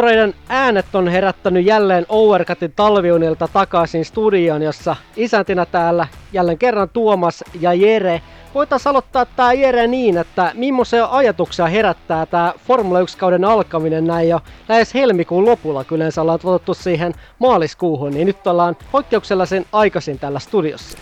Moottoreiden äänet on herättänyt jälleen Overcutin talviunilta takaisin studioon, jossa isäntinä täällä jälleen kerran Tuomas ja Jere. Voitaisiin aloittaa tää Jere niin, että millaisia ajatuksia herättää tämä Formula 1-kauden alkaminen näin jo lähes helmikuun lopulla, kun yleensä ollaan totuttu siihen maaliskuuhun, niin nyt ollaan poikkeuksellisen aikaisin täällä studiossa.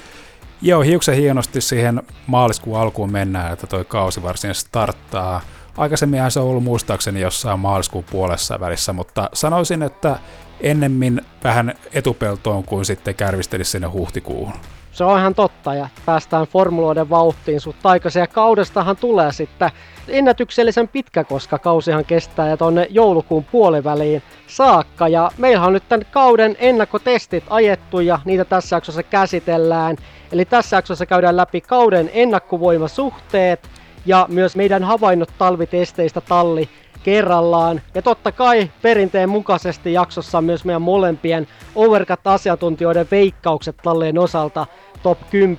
Joo, hiuksen hienosti siihen maaliskuun alkuun mennään, että toi kausi varsinaisesti starttaa. Aikaisemminhan se on ollut muistaakseni jossain maaliskuun puolessa välissä, mutta sanoisin, että ennemmin vähän etupeltoon kuin sitten kärvistelisi sinne huhtikuuhun. Se on ihan totta ja päästään formuloiden vauhtiin sut aikaisin ja kaudestahan tulee sitten ennätyksellisen pitkä, koska kausihan kestää ja tonne joulukuun puoliväliin saakka. Ja meillä on nyt tämän kauden ennakkotestit ajettu ja niitä tässä jaksossa käsitellään. Eli tässä jaksossa käydään läpi kauden ennakkovoimasuhteet ja myös meidän havainnot talvitesteistä talli kerrallaan. Ja totta kai perinteen mukaisesti jaksossa myös meidän molempien Overcut-asiantuntijoiden veikkaukset talleen osalta top 10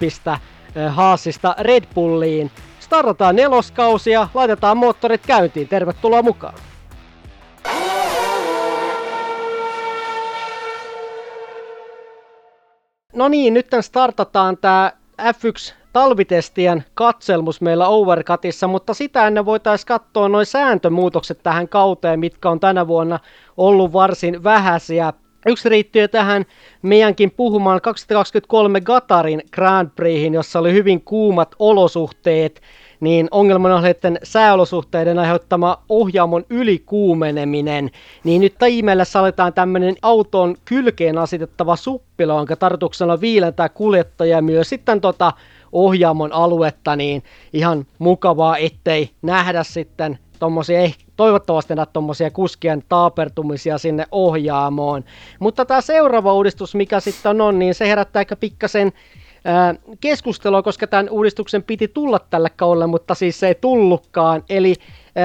Haasista Red Bulliin. Startataan neloskausia, laitetaan moottorit käyntiin. Tervetuloa mukaan! No niin, nyt startataan tämä F1 talvitestien katselmus meillä Overcutissa, mutta sitä ennen voitaisiin katsoa noin sääntömuutokset tähän kauteen, mitkä on tänä vuonna ollut varsin vähäisiä. Yksi riittyy tähän meidänkin puhumaan 2023 Gatarin Grand Prixin, jossa oli hyvin kuumat olosuhteet, niin ongelmana on että sääolosuhteiden aiheuttama ohjaamon ylikuumeneminen, niin nyt ihmeellä saletaan tämmöinen auton kylkeen asetettava suppilo, jonka tarkoituksena viilentää kuljettajia myös sitten tota ohjaamon aluetta, niin ihan mukavaa, ettei nähdä sitten tommosia, toivottavasti nähdä tuommoisia kuskien taapertumisia sinne ohjaamoon. Mutta tämä seuraava uudistus, mikä sitten on, niin se herättää ehkä pikkasen keskustelua, koska tämän uudistuksen piti tulla tälle kaudelle, mutta siis se ei tullutkaan. Eli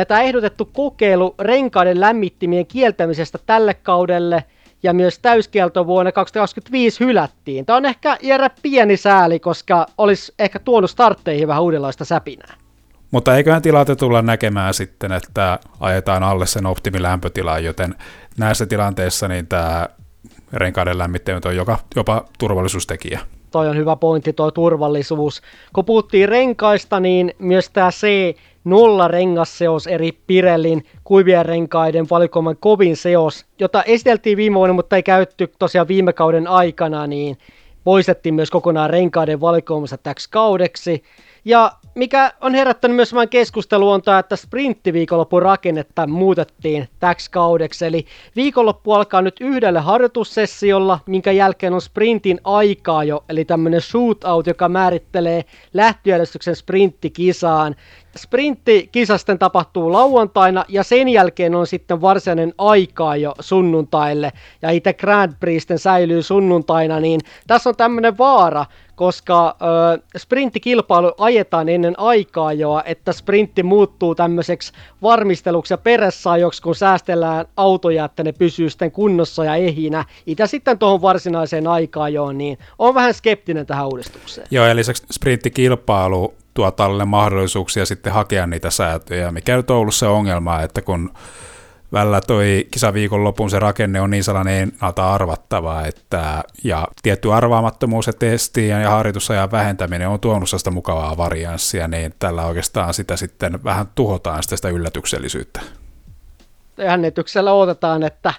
tämä ehdotettu kokeilu renkaiden lämmittimien kieltämisestä tälle kaudelle ja myös täyskielto vuonna 2025 hylättiin. Tämä on ehkä järä pieni sääli, koska olisi ehkä tuonut startteihin vähän uudenlaista säpinää. Mutta eiköhän tilata tulla näkemään sitten, että ajetaan alle sen optimilämpötilan, joten näissä tilanteissa niin tämä renkaiden lämmittäminen on joka, jopa turvallisuustekijä. Toi on hyvä pointti, tuo turvallisuus. Kun puhuttiin renkaista, niin myös tämä C nolla rengasseos eri Pirellin kuivien renkaiden valikoiman kovin seos, jota esiteltiin viime vuonna, mutta ei käytty tosiaan viime kauden aikana, niin poistettiin myös kokonaan renkaiden valikoimassa täksi kaudeksi. Ja mikä on herättänyt myös vain keskustelua on tämä, että sprinttiviikonlopun rakennetta muutettiin täksi kaudeksi. Eli viikonloppu alkaa nyt yhdellä harjoitussessiolla, minkä jälkeen on sprintin aikaa jo, eli tämmöinen shootout, joka määrittelee lähtöjärjestyksen sprinttikisaan. Sprintti sitten tapahtuu lauantaina ja sen jälkeen on sitten varsinainen aikaa jo sunnuntaille ja itse Grand Prix säilyy sunnuntaina, niin tässä on tämmöinen vaara, koska ö, sprinttikilpailu ajetaan ennen aikaa jo, että sprintti muuttuu tämmöiseksi varmisteluksi ja peressaajoksi, kun säästellään autoja, että ne pysyy sitten kunnossa ja ehinä. Itä sitten tuohon varsinaiseen aikaan jo, niin on vähän skeptinen tähän uudistukseen. Joo, ja lisäksi sprinttikilpailu tuo tälle mahdollisuuksia sitten hakea niitä säätöjä, mikä nyt on ollut se ongelma, että kun välillä toi kisaviikon lopun se rakenne on niin sellainen ennalta arvattava, että ja tietty arvaamattomuus ja testien ja harjoitusajan vähentäminen on tuonut sitä mukavaa varianssia, niin tällä oikeastaan sitä sitten vähän tuhotaan sitä, sitä yllätyksellisyyttä. Jännityksellä odotetaan, että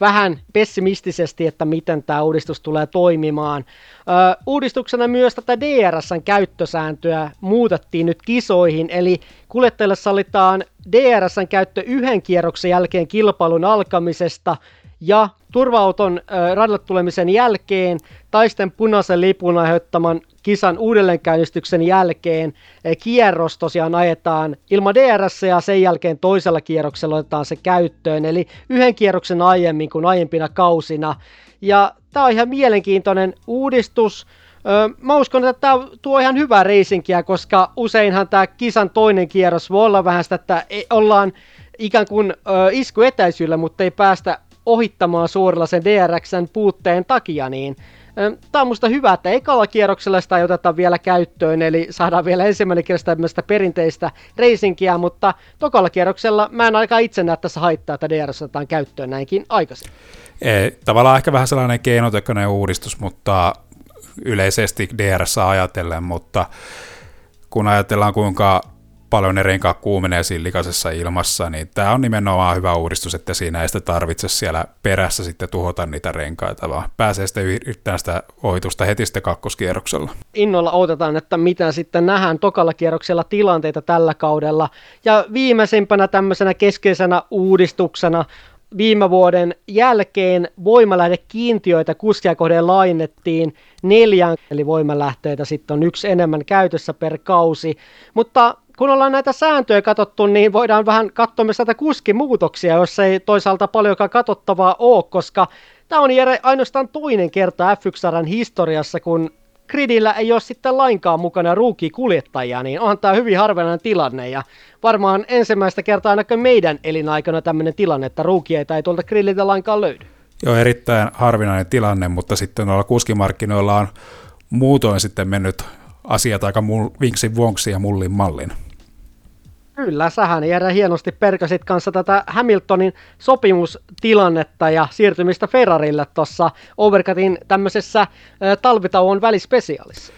vähän pessimistisesti, että miten tämä uudistus tulee toimimaan. Ö, uudistuksena myös tätä DRSn käyttösääntöä muutettiin nyt kisoihin, eli kuljettajille sallitaan DRSn käyttö yhden kierroksen jälkeen kilpailun alkamisesta ja turva-auton radalle tulemisen jälkeen tai sitten punaisen lipun aiheuttaman kisan uudelleenkäynnistyksen jälkeen kierros tosiaan ajetaan ilman DRS ja sen jälkeen toisella kierroksella otetaan se käyttöön, eli yhden kierroksen aiemmin kuin aiempina kausina. Ja tämä on ihan mielenkiintoinen uudistus. Mä uskon, että tämä tuo ihan hyvää reisinkiä, koska useinhan tämä kisan toinen kierros voi olla vähän sitä, että ollaan ikään kuin iskuetäisyydellä, mutta ei päästä ohittamaan suorilla sen DRXn puutteen takia, niin Tämä on musta hyvä, että ekalla kierroksella sitä ei oteta vielä käyttöön, eli saadaan vielä ensimmäinen kierros tämmöistä perinteistä reisinkiä, mutta tokalla kierroksella mä en aika itse näe tässä haittaa, että DRS otetaan käyttöön näinkin aikaisin. Ei, tavallaan ehkä vähän sellainen keinotekoinen uudistus, mutta yleisesti DRS ajatellen, mutta kun ajatellaan kuinka paljon ne renkaat kuumenee siinä likaisessa ilmassa, niin tämä on nimenomaan hyvä uudistus, että siinä ei sitä tarvitse siellä perässä sitten tuhota niitä renkaita, vaan pääsee sitten yrittämään sitä ohitusta heti sitten kakkoskierroksella. Innolla odotetaan, että mitä sitten nähdään tokalla kierroksella tilanteita tällä kaudella. Ja viimeisimpänä tämmöisenä keskeisenä uudistuksena viime vuoden jälkeen voimalähdekiintiöitä kuskia kohden lainettiin neljän, eli voimalähteitä sitten on yksi enemmän käytössä per kausi. Mutta kun ollaan näitä sääntöjä katsottu, niin voidaan vähän katsoa myös näitä kuskimuutoksia, jos ei toisaalta paljonkaan katsottavaa ole, koska tämä on Jere ainoastaan toinen kerta F1 historiassa, kun gridillä ei ole sitten lainkaan mukana ruuki-kuljettajia, niin onhan tämä hyvin harvinainen tilanne ja varmaan ensimmäistä kertaa ainakin meidän elinaikana tämmöinen tilanne, että ruukieita ei tuolta grilliltä lainkaan löydy. Joo, erittäin harvinainen tilanne, mutta sitten noilla kuskimarkkinoilla on muutoin sitten mennyt asiat aika mul- vinksin ja mullin mallin. Kyllä, sähän Jere hienosti perkasit kanssa tätä Hamiltonin sopimustilannetta ja siirtymistä Ferrarille tuossa Overcutin tämmöisessä talvitauon välispesiaalissa.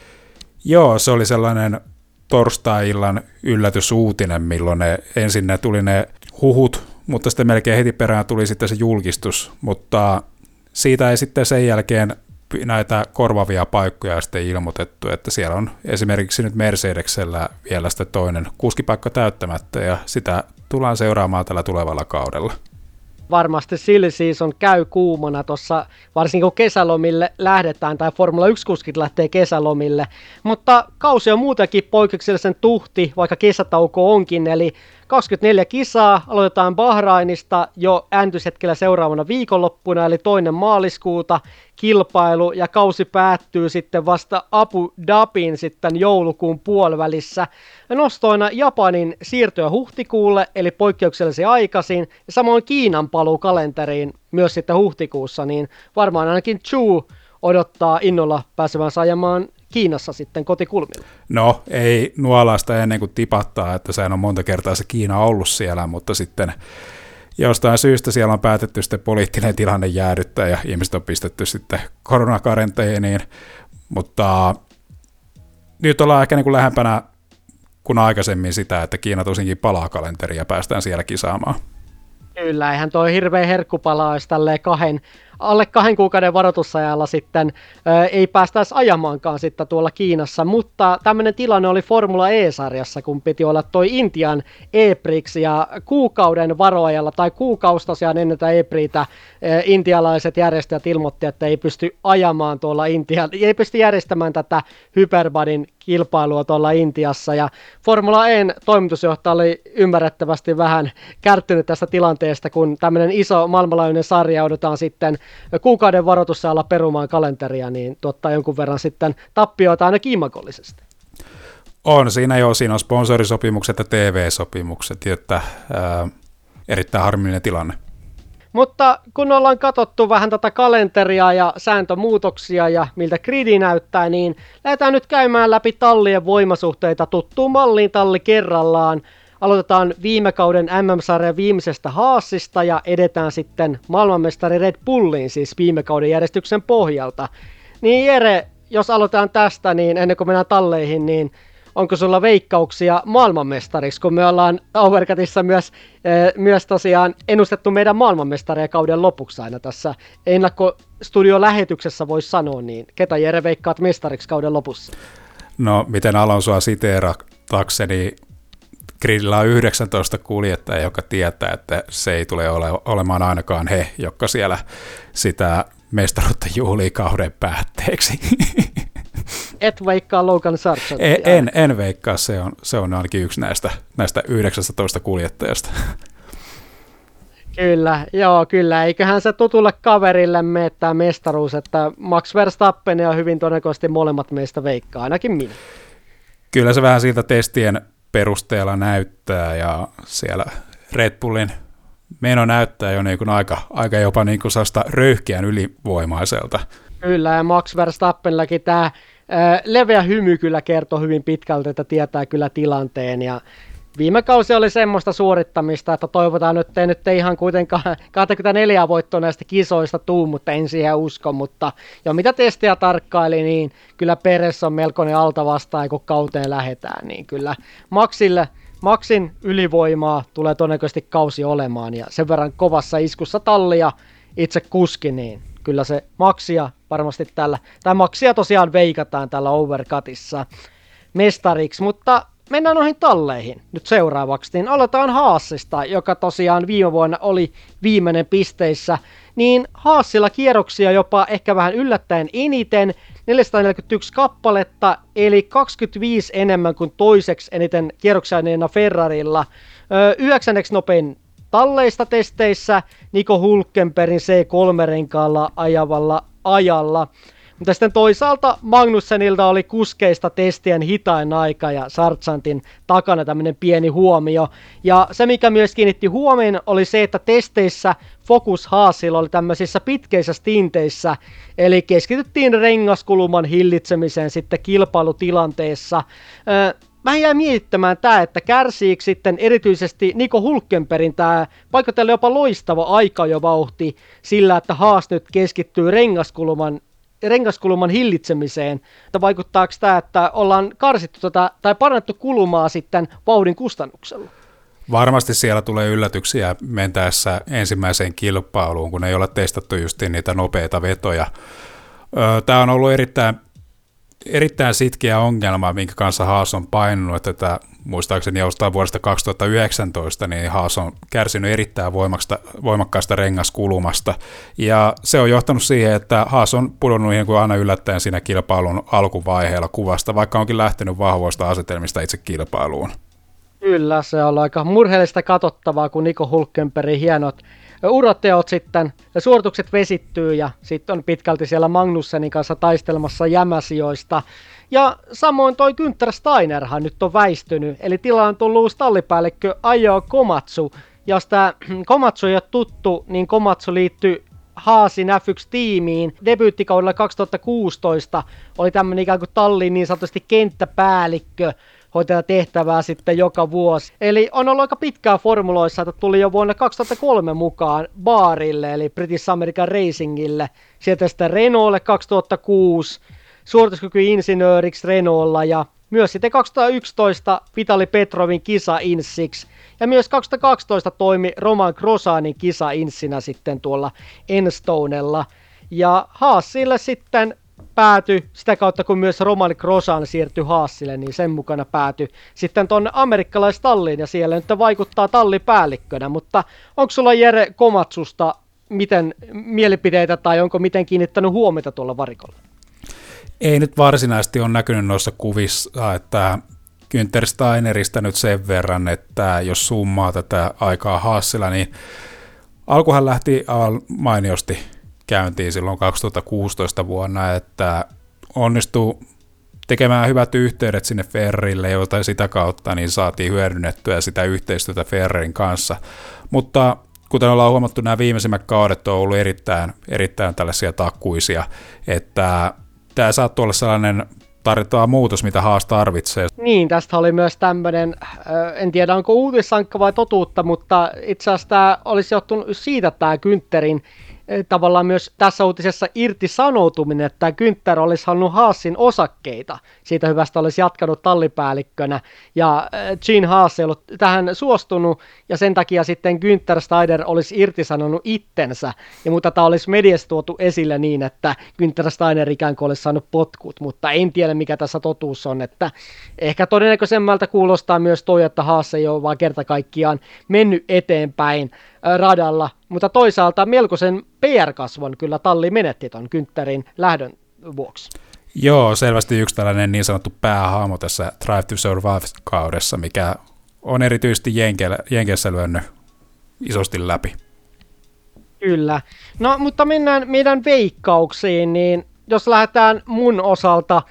Joo, se oli sellainen torstai-illan yllätysuutinen, milloin ne, ensin ne tuli ne huhut, mutta sitten melkein heti perään tuli sitten se julkistus, mutta siitä ei sitten sen jälkeen näitä korvavia paikkoja sitten ilmoitettu, että siellä on esimerkiksi nyt Mercedeksellä vielä sitten toinen kuskipaikka täyttämättä ja sitä tullaan seuraamaan tällä tulevalla kaudella varmasti silly season käy kuumana tuossa, varsinkin kun kesälomille lähdetään, tai Formula 1-kuskit lähtee kesälomille. Mutta kausi on muutenkin poikkeuksellisen tuhti, vaikka kesätauko onkin, eli 24 kisaa, aloitetaan Bahrainista jo ääntyshetkellä seuraavana viikonloppuna, eli toinen maaliskuuta kilpailu, ja kausi päättyy sitten vasta Abu Dhabin sitten joulukuun puolivälissä. Nostoina Japanin siirtyä huhtikuulle, eli poikkeuksellisen aikaisin, ja samoin Kiinan paluu kalenteriin myös sitten huhtikuussa, niin varmaan ainakin Chu odottaa innolla pääsevänsä ajamaan Kiinassa sitten kotikulmilla? No, ei nuolaista ennen kuin tipattaa, että sehän on monta kertaa se Kiina ollut siellä, mutta sitten jostain syystä siellä on päätetty sitten poliittinen tilanne jäädyttää ja ihmiset on pistetty sitten koronakarenteeniin, mutta nyt ollaan ehkä niin kuin lähempänä kuin aikaisemmin sitä, että Kiina tosinkin palaa kalenteriin ja päästään siellä kisaamaan. Kyllä, eihän toi hirveä herkkupala olisi tälleen kahden alle kahden kuukauden varoitusajalla sitten ö, ei päästäisi ajamaankaan sitten tuolla Kiinassa, mutta tämmöinen tilanne oli Formula E-sarjassa, kun piti olla toi Intian e ja kuukauden varoajalla tai kuukausi tosiaan ennen tätä e intialaiset järjestäjät ilmoitti, että ei pysty ajamaan tuolla Intia, ei pysty järjestämään tätä Hyperbadin kilpailua tuolla Intiassa ja Formula E'n toimitusjohtaja oli ymmärrettävästi vähän kärttynyt tästä tilanteesta, kun tämmöinen iso maailmanlaajuinen sarja joudutaan sitten kuukauden varoitussa perumaan kalenteria, niin tuottaa jonkun verran sitten tappioita ainakin imakollisesti. On, siinä jo, siinä on sponsorisopimukset ja TV-sopimukset, että ää, erittäin harmillinen tilanne. Mutta kun ollaan katsottu vähän tätä kalenteria ja sääntömuutoksia ja miltä gridi näyttää, niin lähdetään nyt käymään läpi tallien voimasuhteita tuttuun malliin talli kerrallaan. Aloitetaan viime kauden MM-sarjan viimeisestä haasista ja edetään sitten maailmanmestari Red Bulliin, siis viime kauden järjestyksen pohjalta. Niin Jere, jos aloitetaan tästä, niin ennen kuin mennään talleihin, niin onko sulla veikkauksia maailmanmestariksi, kun me ollaan Overcutissa myös, äh, myös tosiaan ennustettu meidän maailmanmestaria kauden lopuksi aina tässä ennakkostudio-lähetyksessä voisi sanoa, niin ketä Jere veikkaat mestariksi kauden lopussa? No, miten Alonsoa siteeratakseni, Grillillä on 19 kuljettajaa, joka tietää, että se ei tule ole, olemaan ainakaan he, jotka siellä sitä mestaruutta juhlii kauden päätteeksi. Et veikkaa Logan Sargent. En, en, en veikkaa, se on, se on ainakin yksi näistä, näistä 19 kuljettajasta. Kyllä, joo, kyllä. Eiköhän se tutulle kaverille mene tämä mestaruus, että Max Verstappen ja hyvin todennäköisesti molemmat meistä veikkaa, ainakin minä. Kyllä se vähän siltä testien perusteella näyttää ja siellä Red Bullin meno näyttää jo niin kuin aika, aika jopa niin kuin röyhkeän ylivoimaiselta. Kyllä, ja Max Verstappenellakin tämä leveä hymy kyllä kertoo hyvin pitkälti, että tietää kyllä tilanteen, ja viime kausi oli semmoista suorittamista, että toivotaan nyt, ei nyt ihan kuitenkaan 24 voittoa näistä kisoista tuu, mutta en siihen usko, mutta jo mitä testiä tarkkaili, niin kyllä Peres on melkoinen alta vastaan, kun kauteen lähetään, niin kyllä Maxille, Maxin ylivoimaa tulee todennäköisesti kausi olemaan, ja sen verran kovassa iskussa tallia itse kuski, niin kyllä se Maxia varmasti tällä, tai Maxia tosiaan veikataan tällä overcutissa mestariksi, mutta mennään noihin talleihin nyt seuraavaksi, niin aloitetaan Haasista, joka tosiaan viime vuonna oli viimeinen pisteissä, niin Haasilla kierroksia jopa ehkä vähän yllättäen eniten, 441 kappaletta, eli 25 enemmän kuin toiseksi eniten kierroksia Ferrarilla. Öö, yhdeksänneksi nopein talleista testeissä Niko Hulkenbergin C3-renkaalla ajavalla ajalla. Mutta sitten toisaalta Magnussenilta oli kuskeista testien hitain aika ja Sartsantin takana tämmöinen pieni huomio. Ja se, mikä myös kiinnitti huomioon, oli se, että testeissä Focus Haasilla oli tämmöisissä pitkeissä stinteissä, eli keskityttiin rengaskuluman hillitsemiseen sitten kilpailutilanteessa. Öö, mä jäin mietittämään tämä, että kärsiikö sitten erityisesti Niko Hulkenperin tämä paikotelle jopa loistava aika jo vauhti sillä, että Haas nyt keskittyy rengaskuluman rengaskuluman hillitsemiseen, että vaikuttaako tämä, että ollaan karsittu tätä tai parannettu kulumaa sitten vauhdin kustannuksella? Varmasti siellä tulee yllätyksiä mentäessä ensimmäiseen kilpailuun, kun ei ole testattu just niitä nopeita vetoja. Tämä on ollut erittäin erittäin sitkeä ongelma, minkä kanssa Haas on painunut, että muistaakseni jostain vuodesta 2019, niin Haas on kärsinyt erittäin voimakkaasta rengaskulumasta, ja se on johtanut siihen, että Haas on pudonnut ihan kuin aina yllättäen siinä kilpailun alkuvaiheella kuvasta, vaikka onkin lähtenyt vahvoista asetelmista itse kilpailuun. Kyllä, se on aika murheellista katsottavaa, kun Niko Hulkenbergin hienot uroteot sitten, ja suoritukset vesittyy ja sitten on pitkälti siellä Magnussenin kanssa taistelemassa jämäsijoista. Ja samoin toi Günther Steinerhan nyt on väistynyt, eli tila on tullut uusi tallipäällikkö Ajo Komatsu. Ja jos tämä Komatsu ei ole tuttu, niin Komatsu liittyy Haasin F1-tiimiin. Debyyttikaudella 2016 oli tämmöinen ikään kuin tallin niin sanotusti kenttäpäällikkö, hoitaa tehtävää sitten joka vuosi. Eli on ollut aika pitkään formuloissa, että tuli jo vuonna 2003 mukaan Baarille, eli British American Racingille. Sieltä sitten Renaultille 2006, suorituskykyinsinööriksi Renaultilla ja myös sitten 2011 Vitali Petrovin kisa insiksi. Ja myös 2012 toimi Roman Grosanin kisa insinä sitten tuolla Enstonella. Ja Haasille sitten päätyi sitä kautta, kun myös Roman Grosan siirtyi Haasille, niin sen mukana päätyi sitten tuonne amerikkalaistalliin ja siellä nyt vaikuttaa tallipäällikkönä, mutta onko sulla Jere Komatsusta miten mielipiteitä tai onko miten kiinnittänyt huomiota tuolla varikolla? Ei nyt varsinaisesti ole näkynyt noissa kuvissa, että Günther Steinerista nyt sen verran, että jos summaa tätä aikaa Haasilla, niin alkuhan lähti mainiosti käyntiin silloin 2016 vuonna, että onnistuu tekemään hyvät yhteydet sinne Ferrille, joita sitä kautta niin saatiin hyödynnettyä sitä yhteistyötä Ferrin kanssa. Mutta kuten ollaan huomattu, nämä viimeisimmät kaudet on ollut erittäin, erittäin tällaisia takkuisia, että tämä saattaa olla sellainen tarvittava muutos, mitä Haas tarvitsee. Niin, tästä oli myös tämmöinen, en tiedä onko uutissankka vai totuutta, mutta itse asiassa tämä olisi johtunut siitä tämä Güntterin Eh, tavallaan myös tässä uutisessa irtisanoutuminen, että Günther olisi halunnut Haasin osakkeita. Siitä hyvästä olisi jatkanut tallipäällikkönä. Ja Gene Haas ei ollut tähän suostunut, ja sen takia sitten Günther Steiner olisi irtisanonut itsensä. Ja mutta tämä olisi mediassa tuotu esille niin, että Günther Steiner ikään kuin olisi saanut potkut, mutta en tiedä mikä tässä totuus on. Että ehkä todennäköisemmältä kuulostaa myös toi, että Haas ei ole vaan kerta kaikkiaan mennyt eteenpäin radalla, mutta toisaalta melkoisen PR-kasvon kyllä talli menetti ton Kynttärin lähdön vuoksi. Joo, selvästi yksi tällainen niin sanottu päähaamo tässä Drive to Survive-kaudessa, mikä on erityisesti Jenkeissä lyönyt isosti läpi. Kyllä. No, mutta mennään meidän veikkauksiin, niin jos lähdetään mun osalta,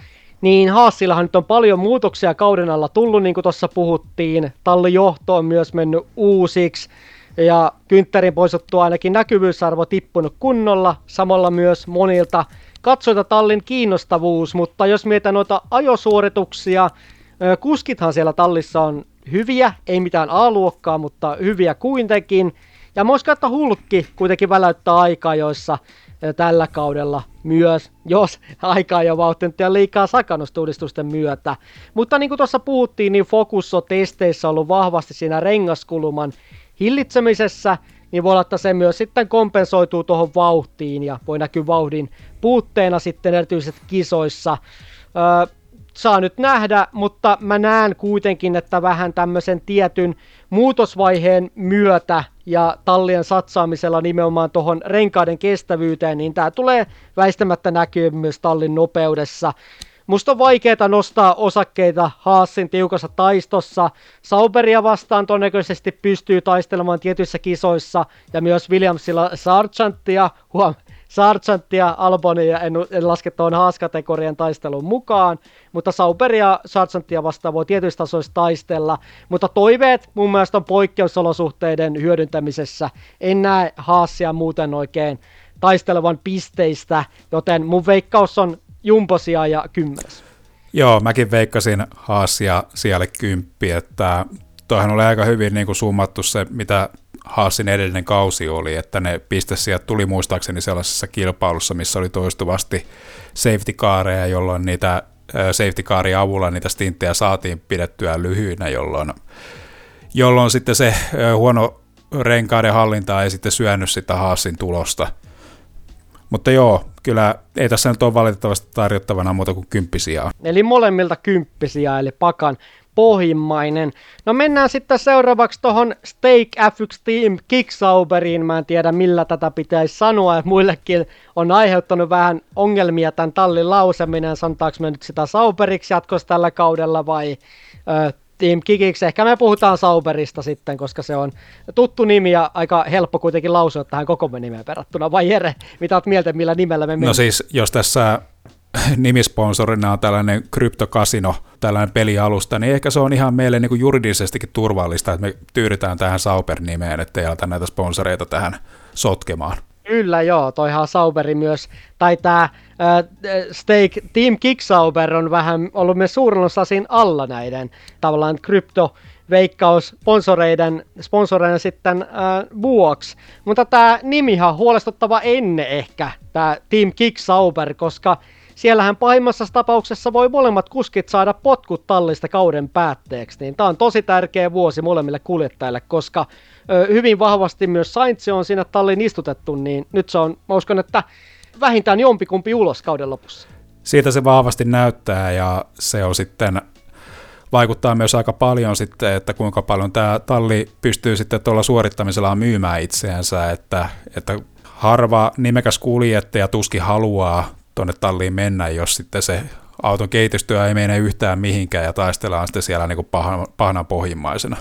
niin Haassillahan nyt on paljon muutoksia kauden alla tullut, niin kuin tuossa puhuttiin. Tallijohto on myös mennyt uusiksi ja Kynttärin poisottua ainakin näkyvyysarvo tippunut kunnolla, samalla myös monilta katsoita tallin kiinnostavuus, mutta jos mietitään noita ajosuorituksia, kuskithan siellä tallissa on hyviä, ei mitään A-luokkaa, mutta hyviä kuitenkin. Ja Moska, että Hulkki kuitenkin väläyttää aikaa, joissa tällä kaudella myös, jos aikaa jo vauhtintia liikaa sakannustuudistusten myötä. Mutta niin kuin tuossa puhuttiin, niin fokus on testeissä ollut vahvasti siinä rengaskuluman hillitsemisessä, niin voi olla, että se myös sitten kompensoituu tuohon vauhtiin ja voi näkyä vauhdin puutteena sitten erityisesti kisoissa. Öö, saa nyt nähdä, mutta mä näen kuitenkin, että vähän tämmöisen tietyn muutosvaiheen myötä ja tallien satsaamisella nimenomaan tuohon renkaiden kestävyyteen, niin tämä tulee väistämättä näkyä myös tallin nopeudessa. Musta on vaikeaa nostaa osakkeita Haasin tiukassa taistossa. Sauberia vastaan todennäköisesti pystyy taistelemaan tietyissä kisoissa ja myös Williamsilla Sargentia, huom, Sargenttia, Albonia en, en laske tuon haaskategorian taistelun mukaan, mutta Sauberia Sargenttia vastaan voi tietyistä tasoista taistella, mutta toiveet mun mielestä on poikkeusolosuhteiden hyödyntämisessä. En näe Haasia muuten oikein taistelevan pisteistä, joten mun veikkaus on jumposia ja kymmenes. Joo, mäkin veikkasin Haasia siellä kymppi, että toihan oli aika hyvin niin kuin summattu se, mitä Haasin edellinen kausi oli, että ne pistesijat tuli muistaakseni sellaisessa kilpailussa, missä oli toistuvasti safety careja, jolloin niitä safety careja avulla niitä stinttejä saatiin pidettyä lyhyinä, jolloin, jolloin sitten se huono renkaiden hallinta ei sitten syönyt sitä Haasin tulosta. Mutta joo, kyllä ei tässä nyt ole valitettavasti tarjottavana muuta kuin kymppisiä. Eli molemmilta kymppisiä, eli pakan pohjimmainen. No mennään sitten seuraavaksi tuohon Stake F1 Team Kicksauberiin. Mä en tiedä millä tätä pitäisi sanoa, että muillekin on aiheuttanut vähän ongelmia tämän tallin lauseminen. Sanotaanko me nyt sitä Sauberiksi jatkossa tällä kaudella vai ö, Team Kikiksi. Ehkä me puhutaan Sauberista sitten, koska se on tuttu nimi ja aika helppo kuitenkin lausua tähän koko nimeen verrattuna. Vai Jere, mitä oot mieltä, millä nimellä me mennään? No siis, jos tässä nimisponsorina on tällainen kryptokasino, tällainen pelialusta, niin ehkä se on ihan meille niin kuin juridisestikin turvallista, että me tyydytään tähän Sauber-nimeen, ettei aleta näitä sponsoreita tähän sotkemaan. Kyllä joo, toihan Sauberi myös, tai tämä Stake Team Kicksauber on vähän ollut myös siinä alla näiden tavallaan krypto veikkaus sponsoreiden, sponsoreiden sitten äh, vuoksi. Mutta tämä nimihan huolestuttava ennen ehkä, tämä Team Kicksauber, koska siellähän pahimmassa tapauksessa voi molemmat kuskit saada potkut tallista kauden päätteeksi, niin tämä on tosi tärkeä vuosi molemmille kuljettajille, koska ö, hyvin vahvasti myös Sainz on siinä tallin istutettu, niin nyt se on, mä uskon, että vähintään jompikumpi ulos kauden lopussa. Siitä se vahvasti näyttää ja se on sitten vaikuttaa myös aika paljon sitten, että kuinka paljon tämä talli pystyy sitten tuolla suorittamisella myymään itseänsä, että, että harva nimekäs kuljettaja tuskin haluaa tuonne talliin mennä, jos sitten se auton kehitystyö ei mene yhtään mihinkään ja taistellaan sitten siellä niin pahana, pahana pohjimmaisena.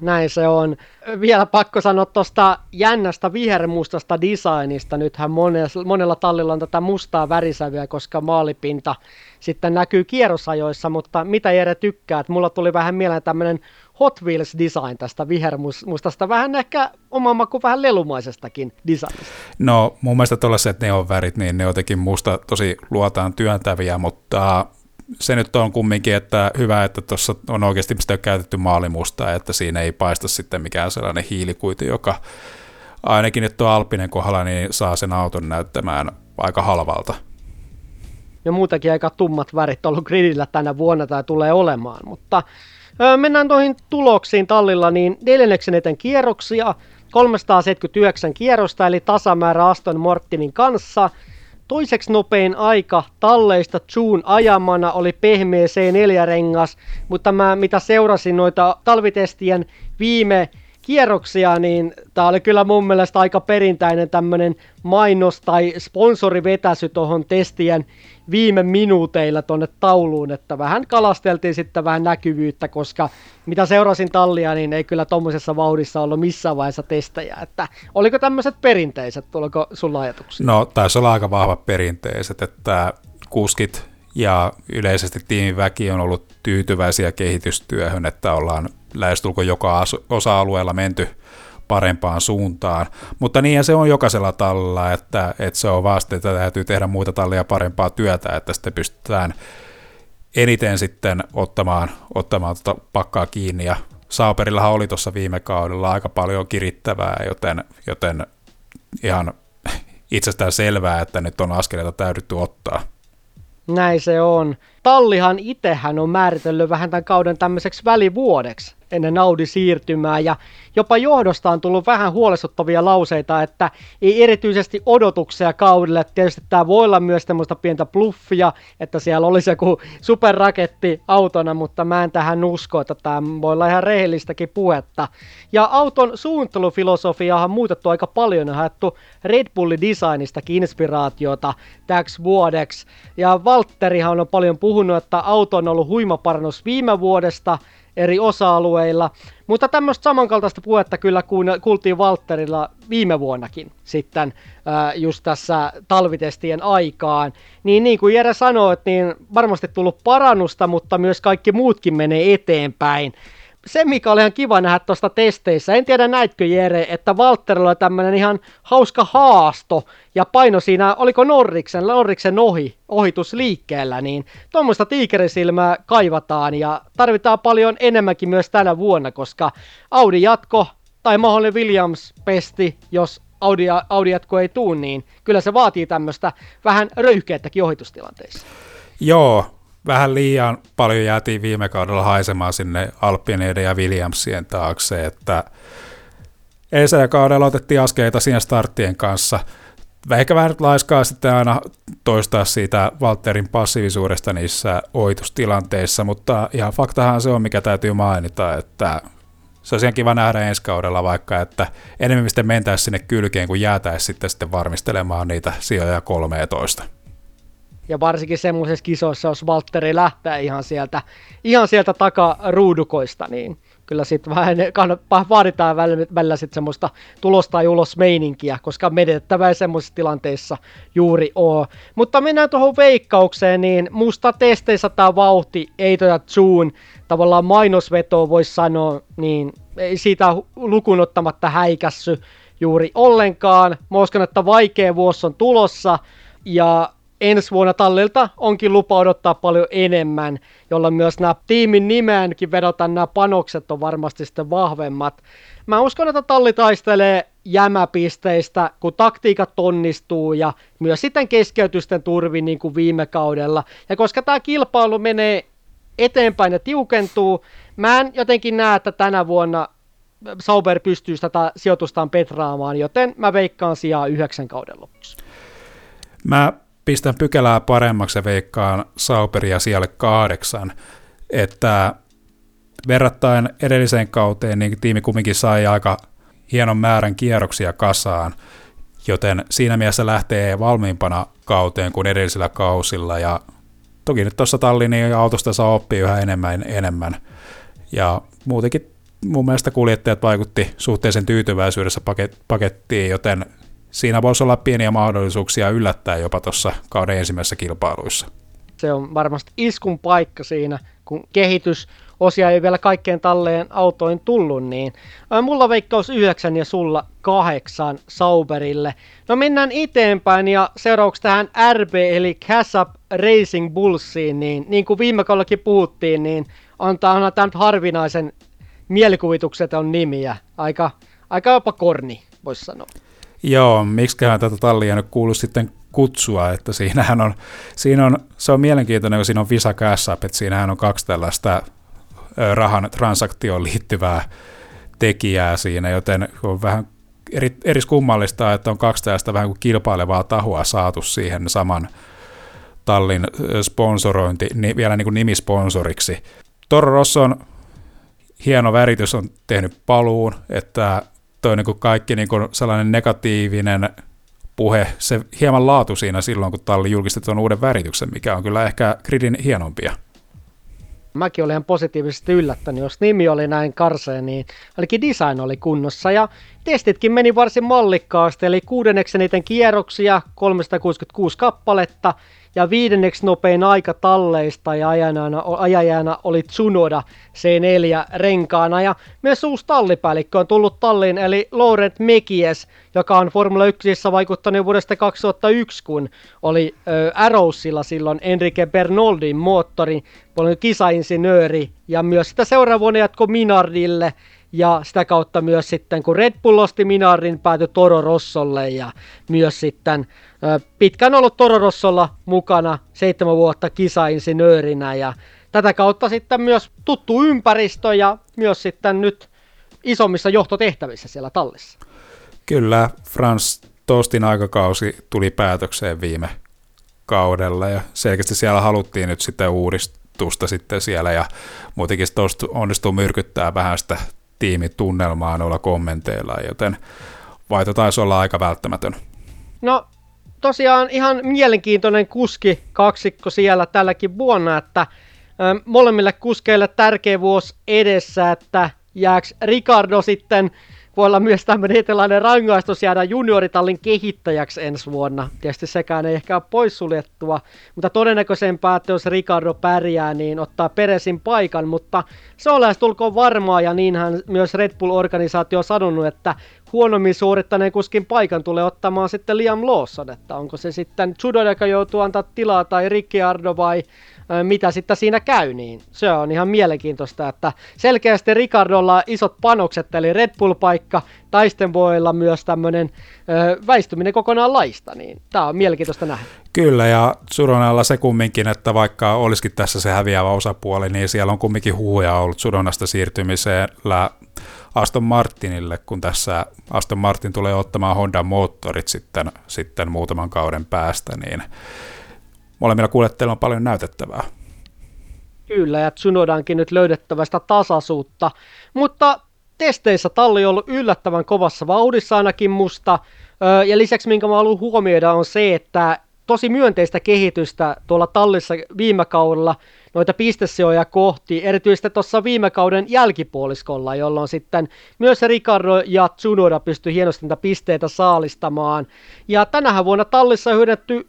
Näin se on. Vielä pakko sanoa tuosta jännästä vihermustasta designista. Nythän monella, monella tallilla on tätä mustaa värisävyä, koska maalipinta sitten näkyy kierrosajoissa, mutta mitä Jere tykkää? Mulla tuli vähän mieleen tämmöinen Hot Wheels design tästä vihermustasta, vähän ehkä oma maku vähän lelumaisestakin designista. No mun mielestä tuollaiset neonvärit, niin ne jotenkin musta tosi luotaan työntäviä, mutta se nyt on kumminkin, että hyvä, että tuossa on oikeasti sitä käytetty maalimusta, että siinä ei paista sitten mikään sellainen hiilikuitu, joka ainakin nyt tuo Alpinen kohdalla, niin saa sen auton näyttämään aika halvalta. Ja muutakin aika tummat värit ollut gridillä tänä vuonna tai tulee olemaan, mutta mennään tuohon tuloksiin tallilla, niin neljänneksen eten kierroksia, 379 kierrosta, eli tasamäärä Aston Martinin kanssa – Toiseksi nopein aika talleista June ajamana oli pehmeä C4-rengas, mutta mä mitä seurasin noita talvitestien viime kierroksia, niin tämä oli kyllä mun mielestä aika perinteinen tämmöinen mainos- tai sponsorivetäsy tuohon testien viime minuuteilla tuonne tauluun, että vähän kalasteltiin sitten vähän näkyvyyttä, koska mitä seurasin tallia, niin ei kyllä tuommoisessa vauhdissa ollut missään vaiheessa testejä, että oliko tämmöiset perinteiset, tuliko sulla ajatuksia? No taisi olla aika vahvat perinteiset, että kuskit ja yleisesti tiimin väki on ollut tyytyväisiä kehitystyöhön, että ollaan lähestulkoon joka osa-alueella menty parempaan suuntaan. Mutta niin se on jokaisella tallilla, että, että se on vasta, että täytyy tehdä muita tallia parempaa työtä, että sitten pystytään eniten sitten ottamaan, ottamaan tuota pakkaa kiinni. Ja Sauperillahan oli tuossa viime kaudella aika paljon kirittävää, joten, joten ihan itsestään selvää, että nyt on askeleita täydytty ottaa. Näin se on. Tallihan itsehän on määritellyt vähän tämän kauden tämmöiseksi välivuodeksi ennen Audi siirtymää ja jopa johdosta on tullut vähän huolestuttavia lauseita, että ei erityisesti odotuksia kaudelle. Tietysti tämä voi olla myös tämmöistä pientä bluffia, että siellä olisi joku superraketti autona, mutta mä en tähän usko, että tämä voi olla ihan rehellistäkin puhetta. Ja auton suunnittelufilosofiaa on muutettu aika paljon ja haettu Red Bullin designistakin inspiraatiota täksi vuodeksi. Ja Valtterihan on paljon puhunut, että auto on ollut huima parannus viime vuodesta, eri osa-alueilla. Mutta tämmöistä samankaltaista puhetta kyllä kuultiin Walterilla viime vuonnakin sitten just tässä talvitestien aikaan. Niin niin kuin Jere sanoi, niin varmasti tullut parannusta, mutta myös kaikki muutkin menee eteenpäin se, mikä oli ihan kiva nähdä tuosta testeissä, en tiedä näitkö Jere, että Walterilla oli tämmöinen ihan hauska haasto ja paino siinä, oliko Norriksen, Norriksen ohi, ohitus liikkeellä, niin tuommoista tiikerisilmää kaivataan ja tarvitaan paljon enemmänkin myös tänä vuonna, koska Audi jatko tai mahdollinen Williams pesti, jos Audi, Audi jatko ei tuu, niin kyllä se vaatii tämmöistä vähän röyhkeyttäkin ohitustilanteissa. Joo, vähän liian paljon jäätiin viime kaudella haisemaan sinne Alppineiden ja Williamsien taakse, että edellisellä kaudella otettiin askeleita siinä starttien kanssa. Ehkä vähän laiskaa sitten aina toistaa siitä Walterin passiivisuudesta niissä oitustilanteissa, mutta ihan faktahan se on, mikä täytyy mainita, että se olisi kiva nähdä ensi kaudella vaikka, että enemmän sitten mentäisiin sinne kylkeen, kun jäätäisiin sitten, sitten varmistelemaan niitä sijoja 13. Ja varsinkin semmoisessa kisoissa, jos Valtteri lähtee ihan sieltä, ihan sieltä takaruudukoista, niin kyllä sitten vähän kannattaa, vaaditaan välillä, välillä sitten semmoista tulosta ja ulos meininkiä, koska menetettävä ei semmoisissa tilanteissa juuri ole. Mutta mennään tuohon veikkaukseen, niin musta testeissä tämä vauhti, ei tätä Zoon, tavallaan mainosvetoa voisi sanoa, niin ei siitä lukun ottamatta häikässy juuri ollenkaan. Mä uskon, että vaikea vuosi on tulossa, ja ensi vuonna tallilta onkin lupa odottaa paljon enemmän, jolla myös nämä tiimin nimeenkin vedotaan nämä panokset on varmasti sitten vahvemmat. Mä uskon, että talli taistelee jämäpisteistä, kun taktiikat onnistuu ja myös sitten keskeytysten turvin niin kuin viime kaudella. Ja koska tämä kilpailu menee eteenpäin ja tiukentuu, mä en jotenkin näe, että tänä vuonna Sauber pystyy tätä sijoitustaan petraamaan, joten mä veikkaan sijaa yhdeksän kauden lopuksi. Mä pistän pykälää paremmaksi ja veikkaan Sauperia siellä kahdeksan, että verrattain edelliseen kauteen niin tiimi kumminkin sai aika hienon määrän kierroksia kasaan, joten siinä mielessä lähtee valmiimpana kauteen kuin edellisillä kausilla. Ja toki nyt tuossa Tallinin autosta saa oppia yhä enemmän enemmän. Ja muutenkin mun mielestä kuljettajat vaikutti suhteellisen tyytyväisyydessä pakettiin, joten siinä voisi olla pieniä mahdollisuuksia yllättää jopa tuossa kauden ensimmäisessä kilpailuissa. Se on varmasti iskun paikka siinä, kun kehitys osia ei vielä kaikkeen talleen autoin tullut, niin mulla veikkaus 9 ja sulla kahdeksan Sauberille. No mennään eteenpäin ja seuraavaksi tähän RB eli Casap Racing Bullsiin, niin, niin kuin viime kaudellakin puhuttiin, niin antaa tämä nyt harvinaisen mielikuvitukseton nimiä. Aika, aika jopa korni, voisi sanoa. Joo, miksiköhän tätä tallia nyt kuulu sitten kutsua, että siinähän on, siinä on, se on mielenkiintoinen, kun siinä on Visa Cash App, että siinähän on kaksi tällaista rahan transaktioon liittyvää tekijää siinä, joten on vähän eri, eriskummallista, että on kaksi tällaista vähän kuin kilpailevaa tahoa saatu siihen saman tallin sponsorointi, niin vielä niin kuin nimisponsoriksi. Toro Rosson hieno väritys on tehnyt paluun, että toi niin kuin kaikki niin kuin sellainen negatiivinen puhe, se hieman laatu siinä silloin, kun talli julkisti tuon uuden värityksen, mikä on kyllä ehkä gridin hienompia. Mäkin olin ihan positiivisesti yllättänyt, jos nimi oli näin karseen, niin ainakin design oli kunnossa. Ja testitkin meni varsin mallikkaasti, eli kuudenneksi niiden kierroksia, 366 kappaletta ja viidenneksi nopein aika talleista ja ajajana, ajajana oli Tsunoda C4 renkaana. Ja myös uusi tallipäällikkö on tullut talliin eli Laurent Mekies, joka on Formula 1 vaikuttanut vuodesta 2001, kun oli Arrowsilla silloin Enrique Bernoldin moottori, kisainsinööri ja myös sitä seuraavana jatko Minardille ja sitä kautta myös sitten, kun Red Bull osti Minarin, päätyi Toro Rossolle ja myös sitten pitkään ollut Toro Rossolla mukana seitsemän vuotta kisainsinöörinä ja tätä kautta sitten myös tuttu ympäristö ja myös sitten nyt isommissa johtotehtävissä siellä tallissa. Kyllä, Frans Tostin aikakausi tuli päätökseen viime kaudella ja selkeästi siellä haluttiin nyt sitten uudistusta sitten siellä ja muutenkin Tost onnistuu myrkyttää vähän sitä tiimitunnelmaa noilla kommenteilla, joten vaihto taisi olla aika välttämätön. No tosiaan ihan mielenkiintoinen kuski kaksikko siellä tälläkin vuonna, että molemmille kuskeille tärkeä vuosi edessä, että jääks Ricardo sitten voi olla myös tämmöinen eteläinen rangaistus jäädä junioritallin kehittäjäksi ensi vuonna. Tietysti sekään ei ehkä ole poissuljettua, mutta todennäköisempää, että jos Ricardo pärjää, niin ottaa Peresin paikan, mutta se on tulkoon varmaa, ja niinhän myös Red Bull-organisaatio on sanonut, että huonommin suorittaneen kuskin paikan tulee ottamaan sitten Liam Lawson, että onko se sitten Judo, joka joutuu antaa tilaa, tai Ricciardo vai mitä sitten siinä käy, niin se on ihan mielenkiintoista, että selkeästi Ricardolla isot panokset, eli Red Bull-paikka, tai sitten voi olla myös tämmöinen väistyminen kokonaan laista, niin tämä on mielenkiintoista nähdä. Kyllä, ja Sudonalla se kumminkin, että vaikka olisikin tässä se häviävä osapuoli, niin siellä on kumminkin huhuja ollut Sudonasta siirtymisellä Aston Martinille, kun tässä Aston Martin tulee ottamaan Honda moottorit sitten, sitten muutaman kauden päästä, niin molemmilla kuljettajilla on paljon näytettävää. Kyllä, ja Tsunodankin nyt löydettävä sitä tasaisuutta, mutta testeissä talli on ollut yllättävän kovassa vauhdissa ainakin musta, ja lisäksi minkä mä haluan huomioida on se, että tosi myönteistä kehitystä tuolla tallissa viime kaudella noita pistesijoja kohti, erityisesti tuossa viime kauden jälkipuoliskolla, jolloin sitten myös Ricardo ja Tsunoda pystyi hienosti niitä pisteitä saalistamaan. Ja tänähän vuonna tallissa on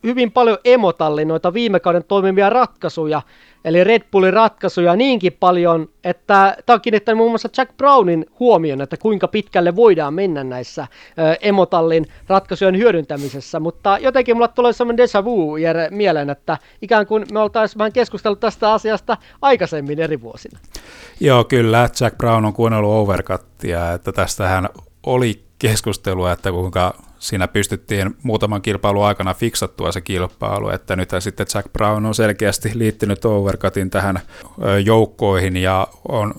hyvin paljon emotallin noita viime kauden toimivia ratkaisuja, eli Red Bullin ratkaisuja niinkin paljon, että tämä on kiinnittänyt muun muassa Jack Brownin huomioon, että kuinka pitkälle voidaan mennä näissä emotallin ratkaisujen hyödyntämisessä, mutta jotenkin mulla tulee sellainen déjà vu mieleen, että ikään kuin me oltaisiin vähän keskustellut tästä asiasta aikaisemmin eri vuosina. Joo, kyllä, Jack Brown on kuunnellut Overcuttia, että tästähän oli keskustelua, että kuinka siinä pystyttiin muutaman kilpailun aikana fiksattua se kilpailu, että nyt sitten Jack Brown on selkeästi liittynyt Overcutin tähän joukkoihin ja on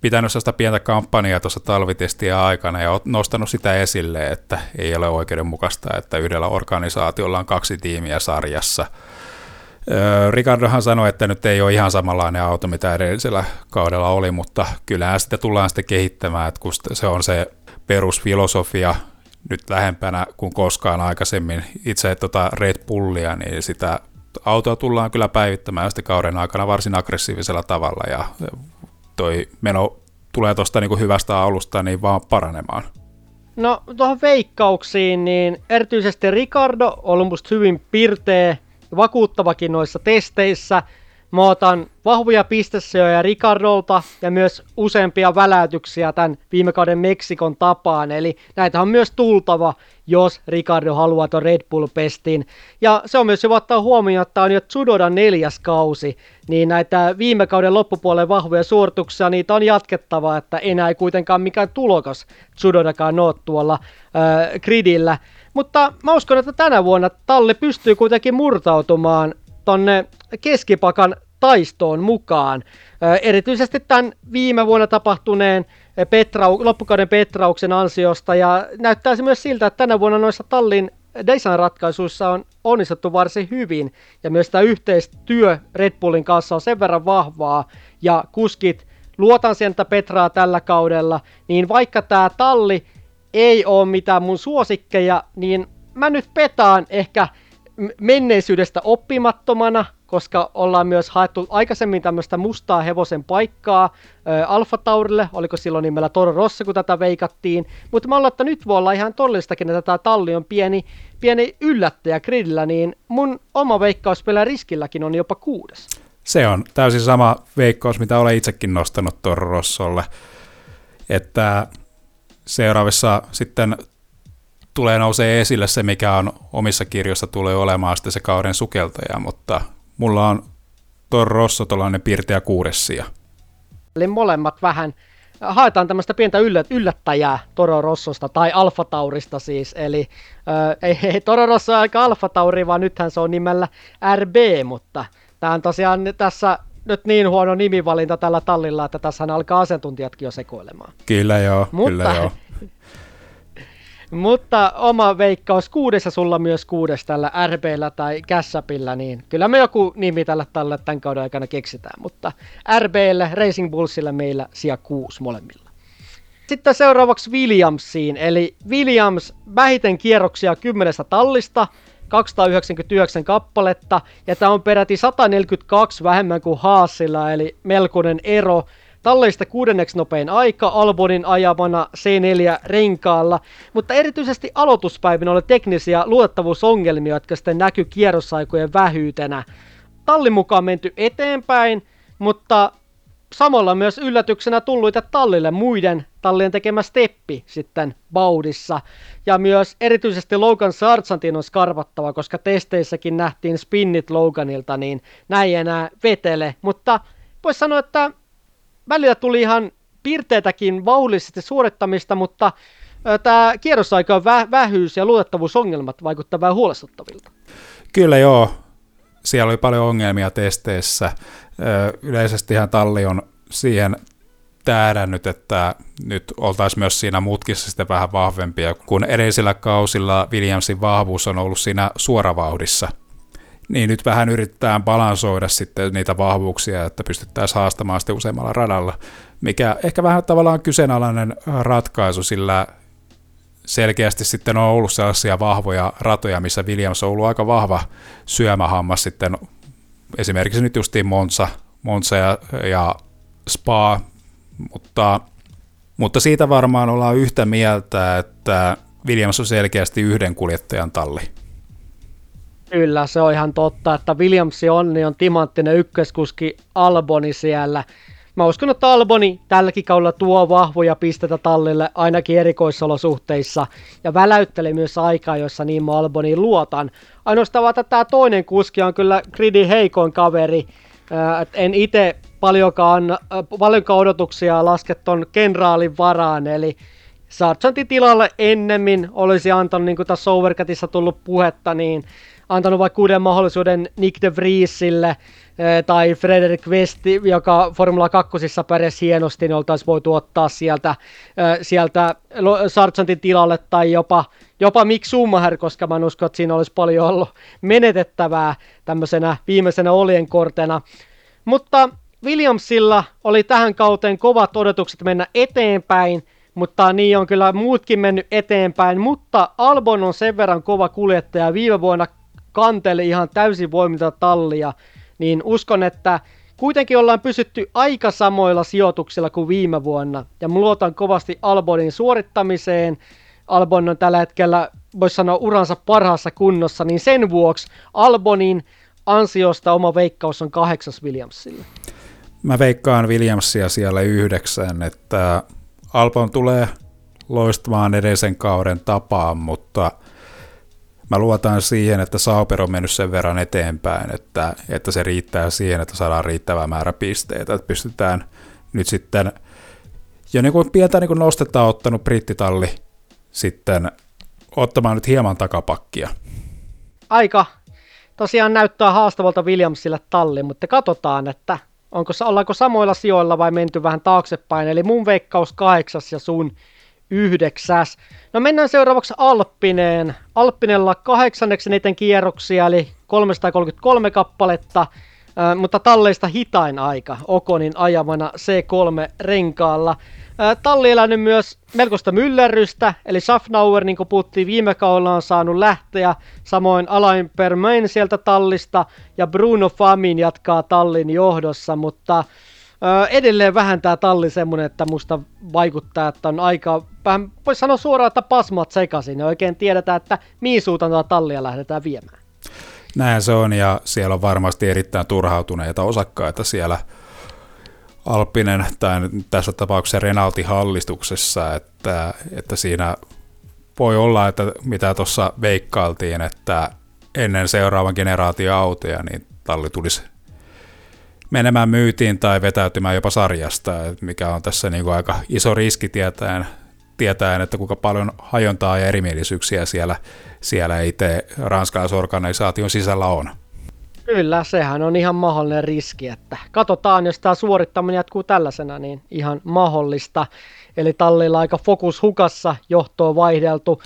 pitänyt sitä pientä kampanjaa tuossa talvitestiä aikana ja nostanut sitä esille, että ei ole oikeudenmukaista, että yhdellä organisaatiolla on kaksi tiimiä sarjassa. Ricardohan sanoi, että nyt ei ole ihan samanlainen auto, mitä edellisellä kaudella oli, mutta kyllähän sitä tullaan sitten kehittämään, että kun se on se perusfilosofia nyt lähempänä kuin koskaan aikaisemmin itse tota Red Bullia, niin sitä autoa tullaan kyllä päivittämään sitten kauden aikana varsin aggressiivisella tavalla ja toi meno tulee tuosta niin hyvästä alusta niin vaan paranemaan. No tuohon veikkauksiin, niin erityisesti Ricardo on musta hyvin pirteä vakuuttavakin noissa testeissä – Mä otan vahvoja pistesijoja Ricardolta ja myös useampia väläytyksiä tämän viime kauden Meksikon tapaan. Eli näitä on myös tultava, jos Ricardo haluaa tuon Red Bull-pestin. Ja se on myös hyvä ottaa huomioon, että on jo Tsudodan neljäs kausi, niin näitä viime kauden loppupuolen vahvoja suorituksia, niitä on jatkettava, että enää ei kuitenkaan mikään tulokas Tsudodakaan ole tuolla äh, gridillä. Mutta mä uskon, että tänä vuonna Talle pystyy kuitenkin murtautumaan tonne keskipakan taistoon mukaan. Erityisesti tämän viime vuonna tapahtuneen Petrau, loppukauden Petrauksen ansiosta. Ja näyttää se myös siltä, että tänä vuonna noissa tallin design-ratkaisuissa on onnistuttu varsin hyvin. Ja myös tämä yhteistyö Red Bullin kanssa on sen verran vahvaa. Ja kuskit luotan siihen, että Petraa tällä kaudella, niin vaikka tämä talli ei ole mitään mun suosikkeja, niin mä nyt petaan ehkä menneisyydestä oppimattomana, koska ollaan myös haettu aikaisemmin tämmöistä mustaa hevosen paikkaa Alfa Taurille, oliko silloin nimellä Toro Rosso, kun tätä veikattiin, mutta mä olen, että nyt voi olla ihan tollistakin, että tämä talli on pieni, pieni yllättäjä grillillä, niin mun oma veikkaus riskilläkin on jopa kuudes. Se on täysin sama veikkaus, mitä olen itsekin nostanut Toro Rossolle, että seuraavissa sitten tulee nousee esille se, mikä on omissa kirjoissa tulee olemaan sitten se kauden sukeltaja, mutta mulla on Tor Rosso tuollainen pirteä kuudessia. Eli molemmat vähän haetaan tämmöistä pientä yllättäjää Toro Rossosta tai Alfa Taurista siis, eli ei, ei Toro Rosso aika Alfa Tauri, vaan nythän se on nimellä RB, mutta tämä on tosiaan tässä nyt niin huono nimivalinta tällä tallilla, että tässä alkaa asiantuntijatkin jo sekoilemaan. Kyllä joo, mutta, kyllä joo. Mutta oma veikkaus kuudessa sulla myös kuudes tällä RBllä tai Kässäpillä, niin kyllä me joku nimi tällä tällä tämän kauden aikana keksitään, mutta RBlle, Racing Bullsille meillä sija kuusi molemmilla. Sitten seuraavaksi Williamsiin, eli Williams vähiten kierroksia kymmenestä tallista, 299 kappaletta, ja tämä on peräti 142 vähemmän kuin Haasilla, eli melkoinen ero. Talleista kuudenneksi nopein aika Albonin ajamana C4 renkaalla, mutta erityisesti aloituspäivinä oli teknisiä luottavuusongelmia, jotka sitten näky kierrosaikojen vähyytenä. Tallin mukaan menty eteenpäin, mutta samalla myös yllätyksenä tulluita tallille muiden tallien tekemä steppi sitten baudissa. Ja myös erityisesti Logan Sargentin on skarvattava, koska testeissäkin nähtiin spinnit Loganilta, niin näin enää vetele. Mutta voisi sanoa, että välillä tuli ihan piirteitäkin vauhdillisesti suorittamista, mutta tämä kierrosaika vä- vähyys ja luotettavuusongelmat vaikuttavat vähän huolestuttavilta. Kyllä joo, siellä oli paljon ongelmia testeissä. Yleisesti ihan talli on siihen tähdännyt, että nyt oltaisiin myös siinä mutkissa sitten vähän vahvempia, kun edellisillä kausilla Williamsin vahvuus on ollut siinä suoravauhdissa – niin nyt vähän yritetään balansoida sitten niitä vahvuuksia, että pystyttäisiin haastamaan sitten useammalla radalla, mikä ehkä vähän tavallaan kyseenalainen ratkaisu, sillä selkeästi sitten on ollut sellaisia vahvoja ratoja, missä Williams on ollut aika vahva syömähammas sitten esimerkiksi nyt justiin Monza, Monza ja, ja Spa, mutta, mutta siitä varmaan ollaan yhtä mieltä, että Williams on selkeästi yhden kuljettajan talli. Kyllä, se on ihan totta, että Williamsi on, niin on timanttinen ykköskuski Alboni siellä. Mä uskon, että Alboni tälläkin kaudella tuo vahvoja pistetä tallille ainakin erikoisolosuhteissa ja väläytteli myös aikaa, jossa niin mä Alboniin luotan. Ainoastaan vaan, että tämä toinen kuski on kyllä gridin heikoin kaveri. en itse paljonkaan, paljonkaan odotuksia laske ton kenraalin varaan, eli Sargentin tilalle ennemmin olisi antanut, niin kuin tässä Overcatissa tullut puhetta, niin antanut vaikka uuden mahdollisuuden Nick de Vriesille eh, tai Frederick West, joka Formula 2 pärjäsi hienosti, niin oltaisiin voitu ottaa sieltä, eh, sieltä Sargentin tilalle tai jopa, jopa Mick Schumacher, koska mä en usko, että siinä olisi paljon ollut menetettävää tämmöisenä viimeisenä olienkortena. Mutta Williamsilla oli tähän kauteen kovat odotukset mennä eteenpäin, mutta niin on kyllä muutkin mennyt eteenpäin, mutta Albon on sen verran kova kuljettaja. Viime vuonna kanteli ihan täysin voimilta tallia, niin uskon, että kuitenkin ollaan pysytty aika samoilla sijoituksilla kuin viime vuonna. Ja luotan kovasti Albonin suorittamiseen. Albon on tällä hetkellä, voisi sanoa, uransa parhaassa kunnossa, niin sen vuoksi Albonin ansiosta oma veikkaus on kahdeksas Williamsille. Mä veikkaan Williamsia siellä yhdeksän, että Albon tulee loistamaan edellisen kauden tapaan, mutta – mä luotan siihen, että Sauper on mennyt sen verran eteenpäin, että, että se riittää siihen, että saadaan riittävä määrä pisteitä, että pystytään nyt sitten jo niin kuin pientä niin kuin nostetta ottanut brittitalli sitten ottamaan nyt hieman takapakkia. Aika tosiaan näyttää haastavalta Williamsille talli, mutta katsotaan, että onko, ollaanko samoilla sijoilla vai menty vähän taaksepäin. Eli mun veikkaus kahdeksas ja sun yhdeksäs. No mennään seuraavaksi Alppineen. Alppinella kahdeksanneksi niiden kierroksia, eli 333 kappaletta, mutta talleista hitain aika Okonin ajamana C3-renkaalla. Talli elänyt myös melkoista myllerrystä, eli Schaffnauer, niin kuin puhuttiin viime kaudella, on saanut lähteä, samoin Alain Permain sieltä tallista, ja Bruno Famin jatkaa tallin johdossa, mutta edelleen vähän tämä talli semmoinen, että musta vaikuttaa, että on aika, vähän voisi sanoa suoraan, että pasmat sekaisin, ja oikein tiedetä, että mihin suuntaan tätä tallia lähdetään viemään. Näin se on, ja siellä on varmasti erittäin turhautuneita osakkaita siellä Alppinen, tai tässä tapauksessa Renalti hallistuksessa, että, että siinä voi olla, että mitä tuossa veikkailtiin, että ennen seuraavan generaation autoja, niin talli tulisi menemään myytiin tai vetäytymään jopa sarjasta, mikä on tässä niin kuin aika iso riski tietäen, tietäen, että kuinka paljon hajontaa ja erimielisyyksiä siellä, siellä itse ranskalaisorganisaation sisällä on. Kyllä, sehän on ihan mahdollinen riski, että katsotaan, jos tämä suorittaminen jatkuu tällaisena, niin ihan mahdollista. Eli tallilla aika fokus hukassa, johtoon vaihdeltu.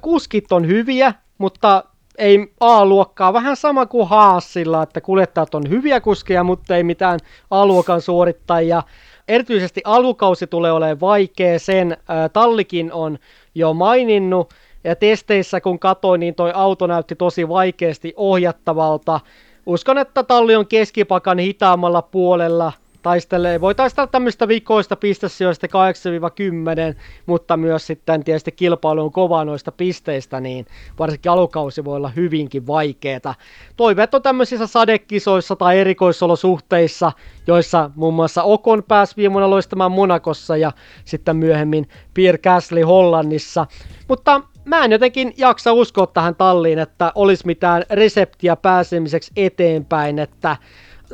Kuskit on hyviä, mutta ei A-luokkaa, vähän sama kuin Haasilla, että kuljettajat on hyviä kuskeja, mutta ei mitään A-luokan suorittajia. Erityisesti alkukausi tulee olemaan vaikea, sen ää, Tallikin on jo maininnut, ja testeissä kun katsoin, niin toi auto näytti tosi vaikeasti ohjattavalta. Uskon, että talli on keskipakan hitaammalla puolella, taistelee, voi taistella tämmöistä vikoista pistesijoista 8-10, mutta myös sitten tietysti kilpailu on kova noista pisteistä, niin varsinkin alukausi voi olla hyvinkin vaikeeta. Toiveet on tämmöisissä sadekisoissa tai erikoisolosuhteissa, joissa muun muassa Okon pääsi viime vuonna loistamaan Monakossa ja sitten myöhemmin Pierre Gasly Hollannissa. Mutta mä en jotenkin jaksa uskoa tähän talliin, että olisi mitään reseptiä pääsemiseksi eteenpäin, että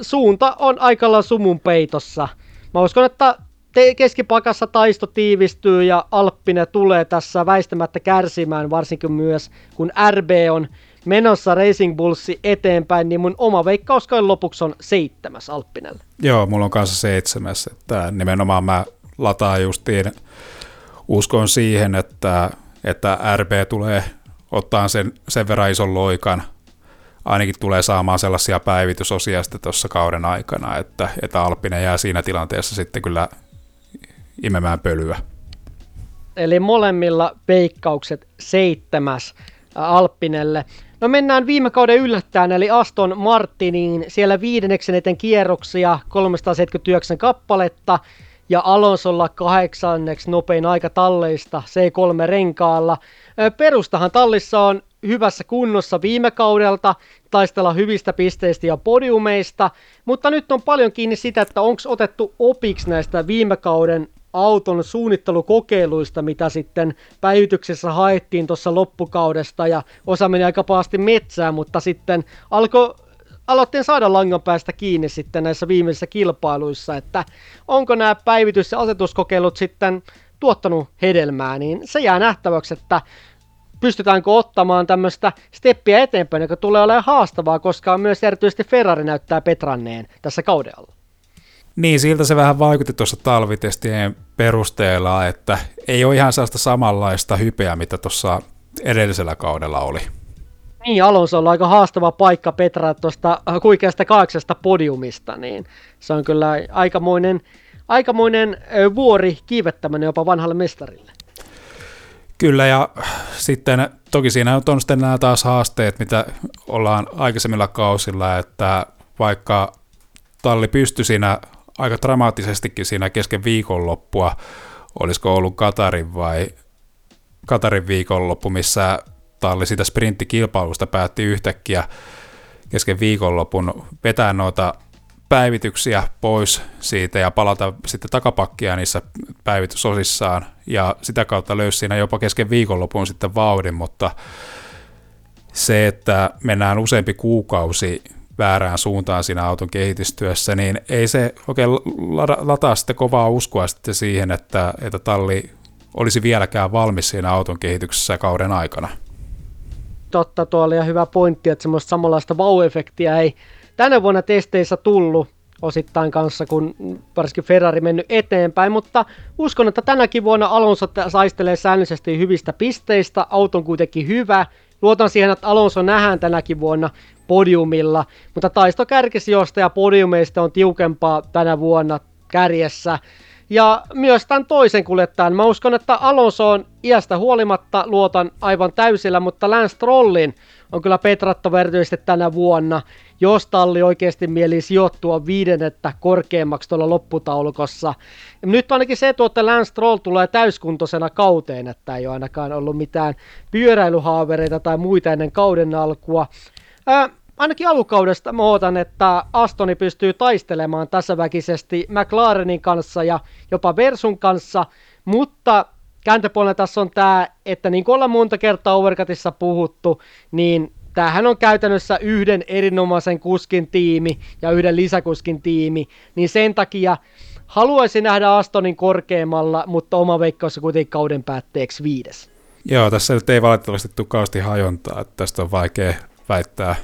suunta on aika sumun peitossa. Mä uskon, että te- keskipakassa taisto tiivistyy ja Alppine tulee tässä väistämättä kärsimään, varsinkin myös kun RB on menossa Racing Bullsi eteenpäin, niin mun oma veikkaus lopuksi on seitsemäs Alppinelle. Joo, mulla on kanssa seitsemäs, että nimenomaan mä lataan justiin, uskon siihen, että, että RB tulee ottaa sen, sen verran ison loikan – ainakin tulee saamaan sellaisia päivitysosia sitten tuossa kauden aikana, että, että Alppinen jää siinä tilanteessa sitten kyllä imemään pölyä. Eli molemmilla veikkaukset seitsemäs Alppinelle. No mennään viime kauden yllättäen, eli Aston Martiniin. Siellä viidenneksi eniten kierroksia, 379 kappaletta, ja Alonsolla kahdeksanneksi nopein aika talleista C3-renkaalla. Perustahan tallissa on hyvässä kunnossa viime kaudelta, taistella hyvistä pisteistä ja podiumeista, mutta nyt on paljon kiinni sitä, että onko otettu opiksi näistä viime kauden auton suunnittelukokeiluista, mitä sitten päivityksessä haettiin tuossa loppukaudesta ja osa meni aika pahasti metsään, mutta sitten alkoi aloitteen saada langan päästä kiinni sitten näissä viimeisissä kilpailuissa, että onko nämä päivitys- ja asetuskokeilut sitten tuottanut hedelmää, niin se jää nähtäväksi, että pystytäänkö ottamaan tämmöistä steppiä eteenpäin, joka tulee olemaan haastavaa, koska myös erityisesti Ferrari näyttää petranneen tässä kaudella. Niin, siltä se vähän vaikutti tuossa talvitestien perusteella, että ei ole ihan sellaista samanlaista hypeä, mitä tuossa edellisellä kaudella oli. Niin, Alonso on aika haastava paikka Petra tuosta kuikeasta kahdeksasta podiumista, niin se on kyllä aikamoinen, aikamoinen vuori kiivettäminen jopa vanhalle mestarille. Kyllä, ja sitten toki siinä on sitten nämä taas haasteet, mitä ollaan aikaisemmilla kausilla, että vaikka talli pystyi siinä aika dramaattisestikin siinä kesken viikonloppua, olisiko ollut Katarin vai Katarin viikonloppu, missä talli siitä sprinttikilpailusta päätti yhtäkkiä kesken viikonlopun vetää noita päivityksiä pois siitä ja palata sitten takapakkia niissä päivitysosissaan ja sitä kautta löysi siinä jopa kesken viikonlopun sitten vauhdin, mutta se, että mennään useampi kuukausi väärään suuntaan siinä auton kehitystyössä, niin ei se oikein lataa sitten kovaa uskoa sitten siihen, että, että talli olisi vieläkään valmis siinä auton kehityksessä kauden aikana. Totta, tuo oli hyvä pointti, että semmoista samanlaista vau-efektiä ei tänä vuonna testeissä tullut osittain kanssa, kun varsinkin Ferrari mennyt eteenpäin, mutta uskon, että tänäkin vuonna Alonso saistelee säännöllisesti hyvistä pisteistä, auton kuitenkin hyvä, luotan siihen, että Alonso nähdään tänäkin vuonna podiumilla, mutta taisto kärkisijoista ja podiumeista on tiukempaa tänä vuonna kärjessä, Ja myös tämän toisen kuljettajan. Mä uskon, että Alonso on iästä huolimatta luotan aivan täysillä, mutta Lance Strollin on kyllä petrattava erityisesti tänä vuonna, jos talli oikeasti mieli sijoittua viidennettä korkeammaksi tuolla lopputaulukossa. Nyt ainakin se, että Lance Stroll tulee täyskuntoisena kauteen, että ei ole ainakaan ollut mitään pyöräilyhaavereita tai muita ennen kauden alkua. Ää, ainakin alukaudesta mä ootan, että Astoni pystyy taistelemaan tässä väkisesti McLarenin kanssa ja jopa Versun kanssa, mutta kääntöpuolella tässä on tämä, että niin kuin ollaan monta kertaa Overcutissa puhuttu, niin tämähän on käytännössä yhden erinomaisen kuskin tiimi ja yhden lisäkuskin tiimi, niin sen takia haluaisin nähdä Astonin korkeammalla, mutta oma veikkaus on kuitenkin kauden päätteeksi viides. Joo, tässä nyt ei valitettavasti tukausti hajontaa, että tästä on vaikea väittää,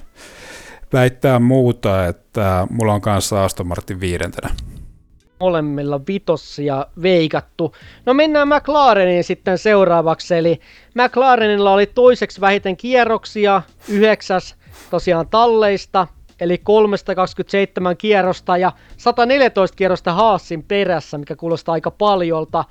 väittää muuta, että mulla on kanssa Aston Martin viidentenä molemmilla vitossia veikattu. No mennään McLareniin sitten seuraavaksi, eli McLarenilla oli toiseksi vähiten kierroksia, yhdeksäs tosiaan talleista, eli 327 kierrosta ja 114 kierrosta Haasin perässä, mikä kuulostaa aika paljolta.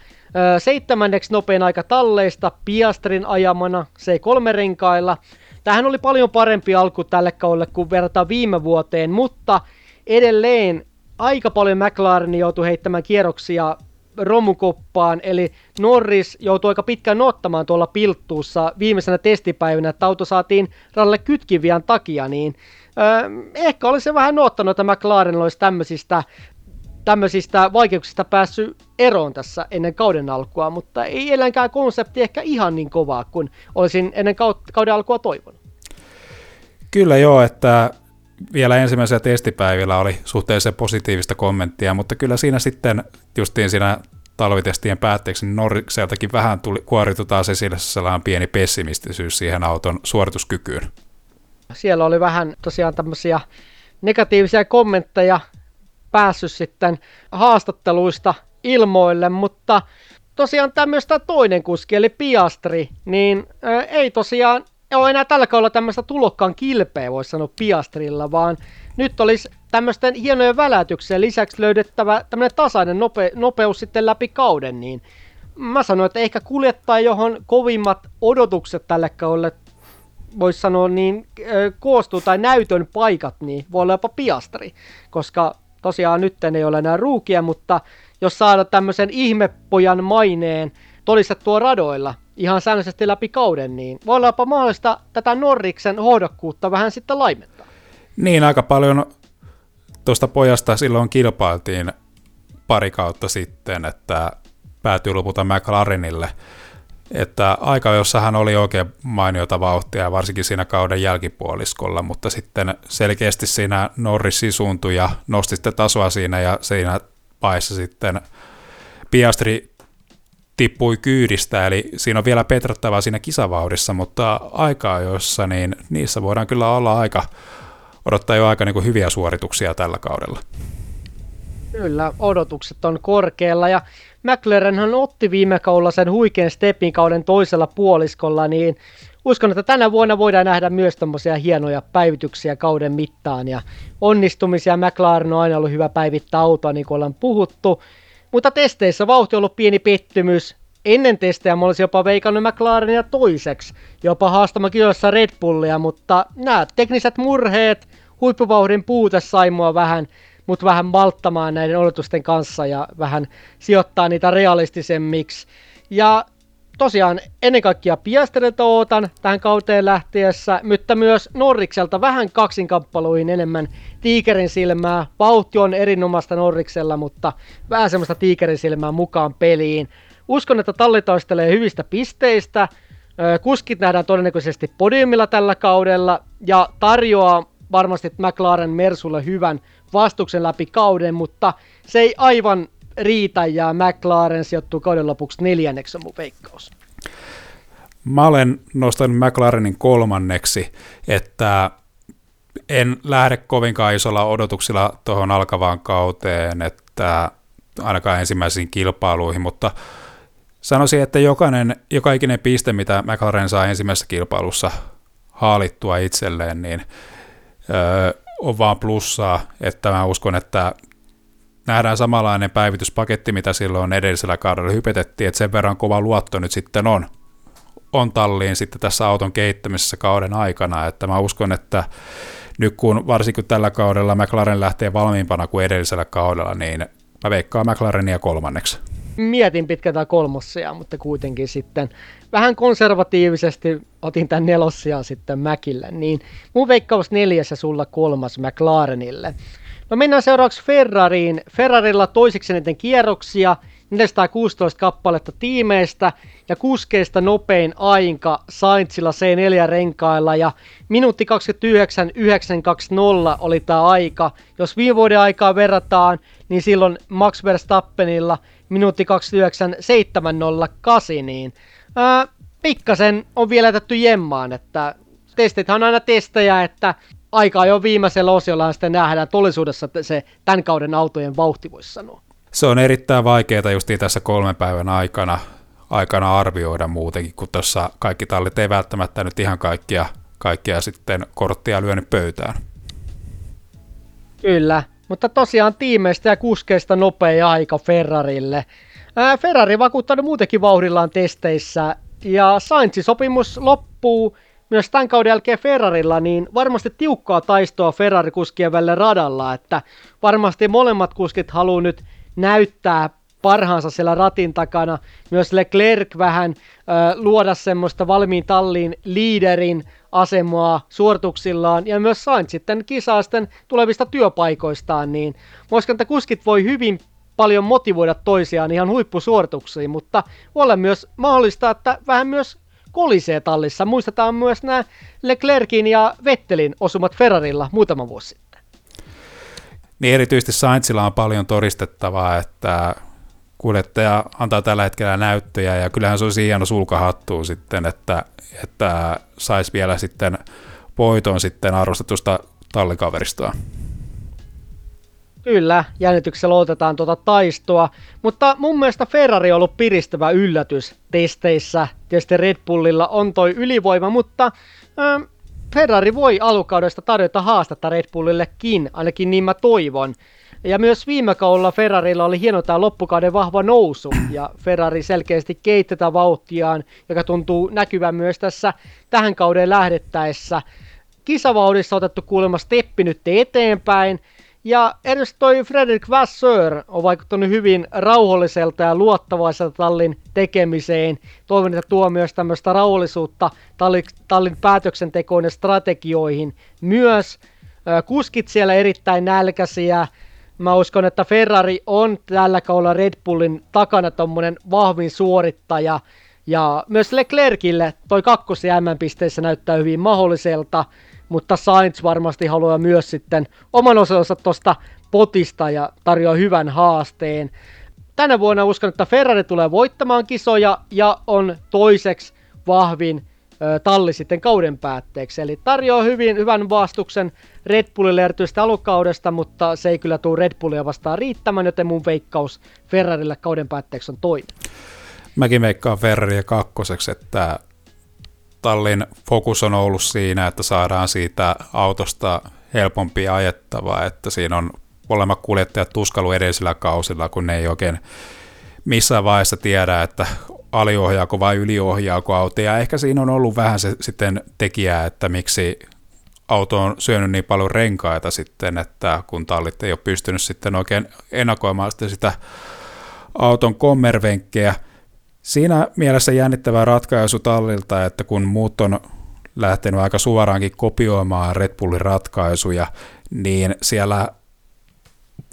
seitsemänneksi nopein aika talleista, Piastrin ajamana C3-renkailla. Tähän oli paljon parempi alku tälle kaudelle kuin verrataan viime vuoteen, mutta edelleen aika paljon McLaren joutui heittämään kierroksia romukoppaan, eli Norris joutui aika pitkään ottamaan tuolla pilttuussa viimeisenä testipäivänä, että auto saatiin ralle kytkiviän takia, niin öö, ehkä olisi vähän ottanut, että McLaren olisi tämmöisistä, tämmöisistä vaikeuksista päässyt eroon tässä ennen kauden alkua, mutta ei elänkään konsepti ehkä ihan niin kovaa kuin olisin ennen kauden alkua toivonut. Kyllä joo, että vielä ensimmäisellä testipäivillä oli suhteellisen positiivista kommenttia, mutta kyllä siinä sitten justiin siinä talvitestien päätteeksi niin Norrikseltakin vähän tuli, kuoritui taas esille sellainen pieni pessimistisyys siihen auton suorituskykyyn. Siellä oli vähän tosiaan tämmöisiä negatiivisia kommentteja päässyt sitten haastatteluista ilmoille, mutta tosiaan tämmöistä toinen kuski, eli Piastri, niin ei tosiaan ole enää tällä kaudella tämmöistä tulokkaan kilpeä, voisi sanoa Piastrilla, vaan nyt olisi tämmöisten hienojen välätyksien lisäksi löydettävä tämmöinen tasainen nope, nopeus sitten läpi kauden, niin mä sanoin, että ehkä kuljettaa johon kovimmat odotukset tälle kaudelle voisi sanoa, niin koostuu tai näytön paikat, niin voi olla jopa piastri, koska tosiaan nyt ei ole enää ruukia, mutta jos saada tämmöisen ihmepojan maineen todistettua radoilla, ihan säännöllisesti läpi kauden, niin voi olla jopa mahdollista tätä Norriksen hohdokkuutta vähän sitten laimentaa. Niin, aika paljon tuosta pojasta silloin kilpailtiin pari kautta sitten, että päätyi lopulta McLarenille. Että aika, jossa hän oli oikein mainiota vauhtia, varsinkin siinä kauden jälkipuoliskolla, mutta sitten selkeästi siinä Norris sisuuntui ja nosti sitten tasoa siinä ja siinä paissa sitten Piastri tippui kyydistä, eli siinä on vielä petrattavaa siinä kisavauhdissa, mutta aikaa joissa niin niissä voidaan kyllä olla aika, odottaa jo aika niin kuin hyviä suorituksia tällä kaudella. Kyllä, odotukset on korkealla ja McLarenhan otti viime kaudella sen huikean stepin kauden toisella puoliskolla, niin uskon, että tänä vuonna voidaan nähdä myös tämmöisiä hienoja päivityksiä kauden mittaan ja onnistumisia. McLaren on aina ollut hyvä päivittää autoa, niin kuin ollaan puhuttu. Mutta testeissä vauhti on ollut pieni pettymys. Ennen testejä mä olisin jopa veikannut McLarenia toiseksi, jopa haastama kisoissa Red Bullia, mutta nämä tekniset murheet, huippuvauhdin puute sai mua vähän, mut vähän malttamaan näiden odotusten kanssa ja vähän sijoittaa niitä realistisemmiksi. Ja tosiaan ennen kaikkea Piastrilta ootan tähän kauteen lähtiessä, mutta myös Norrikselta vähän kaksinkamppailuihin enemmän tiikerin silmää. Vauhti on erinomaista Norriksella, mutta vähän semmoista tiikerin silmää mukaan peliin. Uskon, että talli taistelee hyvistä pisteistä. Kuskit nähdään todennäköisesti podiumilla tällä kaudella ja tarjoaa varmasti McLaren Mersulle hyvän vastuksen läpi kauden, mutta se ei aivan riitä ja McLaren sijoittuu kauden lopuksi neljänneksi on mun veikkaus. Mä olen nostanut McLarenin kolmanneksi, että en lähde kovinkaan isolla odotuksilla tuohon alkavaan kauteen, että ainakaan ensimmäisiin kilpailuihin, mutta sanoisin, että jokainen, joka ikinen piste, mitä McLaren saa ensimmäisessä kilpailussa haalittua itselleen, niin öö, on vaan plussaa, että mä uskon, että nähdään samanlainen päivityspaketti, mitä silloin edellisellä kaudella hypetettiin, että sen verran kova luotto nyt sitten on, on talliin sitten tässä auton kehittämisessä kauden aikana, että mä uskon, että nyt kun varsinkin tällä kaudella McLaren lähtee valmiimpana kuin edellisellä kaudella, niin mä veikkaan McLarenia kolmanneksi. Mietin pitkältä kolmossia, mutta kuitenkin sitten vähän konservatiivisesti otin tämän nelossia sitten Mäkille, niin mun veikkaus neljäs ja sulla kolmas McLarenille. No mennään seuraavaksi Ferrariin. Ferrarilla toiseksi eniten kierroksia, 416 kappaletta tiimeistä ja kuskeista nopein aika Saintsilla C4-renkailla ja minuutti 29.920 oli tämä aika. Jos viime vuoden aikaa verrataan, niin silloin Max Verstappenilla minuutti 29.708, niin ää, pikkasen on vielä jätetty jemmaan, että testithan on aina testejä, että aika jo viimeisellä osiolla sitten nähdään todellisuudessa se tämän kauden autojen vauhti, voisi sanoa. Se on erittäin vaikeaa justiin tässä kolmen päivän aikana, aikana arvioida muutenkin, kun tuossa kaikki tallit ei välttämättä nyt ihan kaikkia, kaikkia sitten korttia lyönyt pöytään. Kyllä, mutta tosiaan tiimeistä ja kuskeista nopea aika Ferrarille. Ää, Ferrari vakuuttanut muutenkin vauhdillaan testeissä, ja Sainzin sopimus loppuu myös tämän kauden jälkeen Ferrarilla, niin varmasti tiukkaa taistoa Ferrari-kuskien välillä radalla, että varmasti molemmat kuskit haluaa nyt näyttää parhaansa siellä ratin takana. Myös Leclerc vähän ö, luoda semmoista valmiin talliin liiderin asemaa suorituksillaan ja myös Sainz sitten kisaa sitten tulevista työpaikoistaan, niin että kuskit voi hyvin paljon motivoida toisiaan ihan huippusuorituksiin, mutta olla myös mahdollista, että vähän myös kolisee tallissa. Muistetaan myös nämä Leclerkin ja Vettelin osumat Ferrarilla muutama vuosi sitten. Niin erityisesti Sainzilla on paljon todistettavaa, että kuljettaja antaa tällä hetkellä näyttöjä ja kyllähän se olisi hieno sulkahattu sitten, että, että saisi vielä sitten voiton sitten arvostetusta tallikaveristoa. Kyllä, jännityksellä otetaan tuota taistoa, mutta mun mielestä Ferrari on ollut piristävä yllätys testeissä. Tietysti Red Bullilla on toi ylivoima, mutta äh, Ferrari voi alukaudesta tarjota haastetta Red Bullillekin, ainakin niin mä toivon. Ja myös viime kaudella Ferrarilla oli hieno tämä loppukauden vahva nousu, ja Ferrari selkeästi keitti tätä vauhtiaan, joka tuntuu näkyvän myös tässä tähän kauden lähdettäessä. Kisavauhdissa otettu kuulemma steppi nyt eteenpäin, ja edes toi Fredrik Vasseur on vaikuttanut hyvin rauhalliselta ja luottavaiselta tallin tekemiseen. Toivon, että tuo myös tämmöistä rauhallisuutta tallin, tallin päätöksentekoon ja strategioihin. Myös kuskit siellä erittäin nälkäisiä. Mä uskon, että Ferrari on tällä kaudella Red Bullin takana tommonen vahvin suorittaja. Ja myös Leclercille toi kakkosi M-pisteissä näyttää hyvin mahdolliselta mutta Sainz varmasti haluaa myös sitten oman osansa tuosta potista ja tarjoaa hyvän haasteen. Tänä vuonna uskon, että Ferrari tulee voittamaan kisoja ja on toiseksi vahvin ö, talli sitten kauden päätteeksi. Eli tarjoaa hyvin, hyvän vastuksen Red Bullille erityisesti alukaudesta, mutta se ei kyllä tule Red Bullia vastaan riittämään, joten mun veikkaus Ferrarille kauden päätteeksi on toinen. Mäkin veikkaan Ferraria kakkoseksi, että tallin fokus on ollut siinä, että saadaan siitä autosta helpompia ajettavaa, että siinä on molemmat kuljettajat tuskalu edellisillä kausilla, kun ne ei oikein missään vaiheessa tiedä, että aliohjaako vai yliohjaako auto. Ja ehkä siinä on ollut vähän se sitten tekijä, että miksi auto on syönyt niin paljon renkaita sitten, että kun tallit ei ole pystynyt sitten oikein ennakoimaan sitä auton kommervenkkejä – Siinä mielessä jännittävä ratkaisu tallilta, että kun muut on lähtenyt aika suoraankin kopioimaan Red Bullin ratkaisuja, niin siellä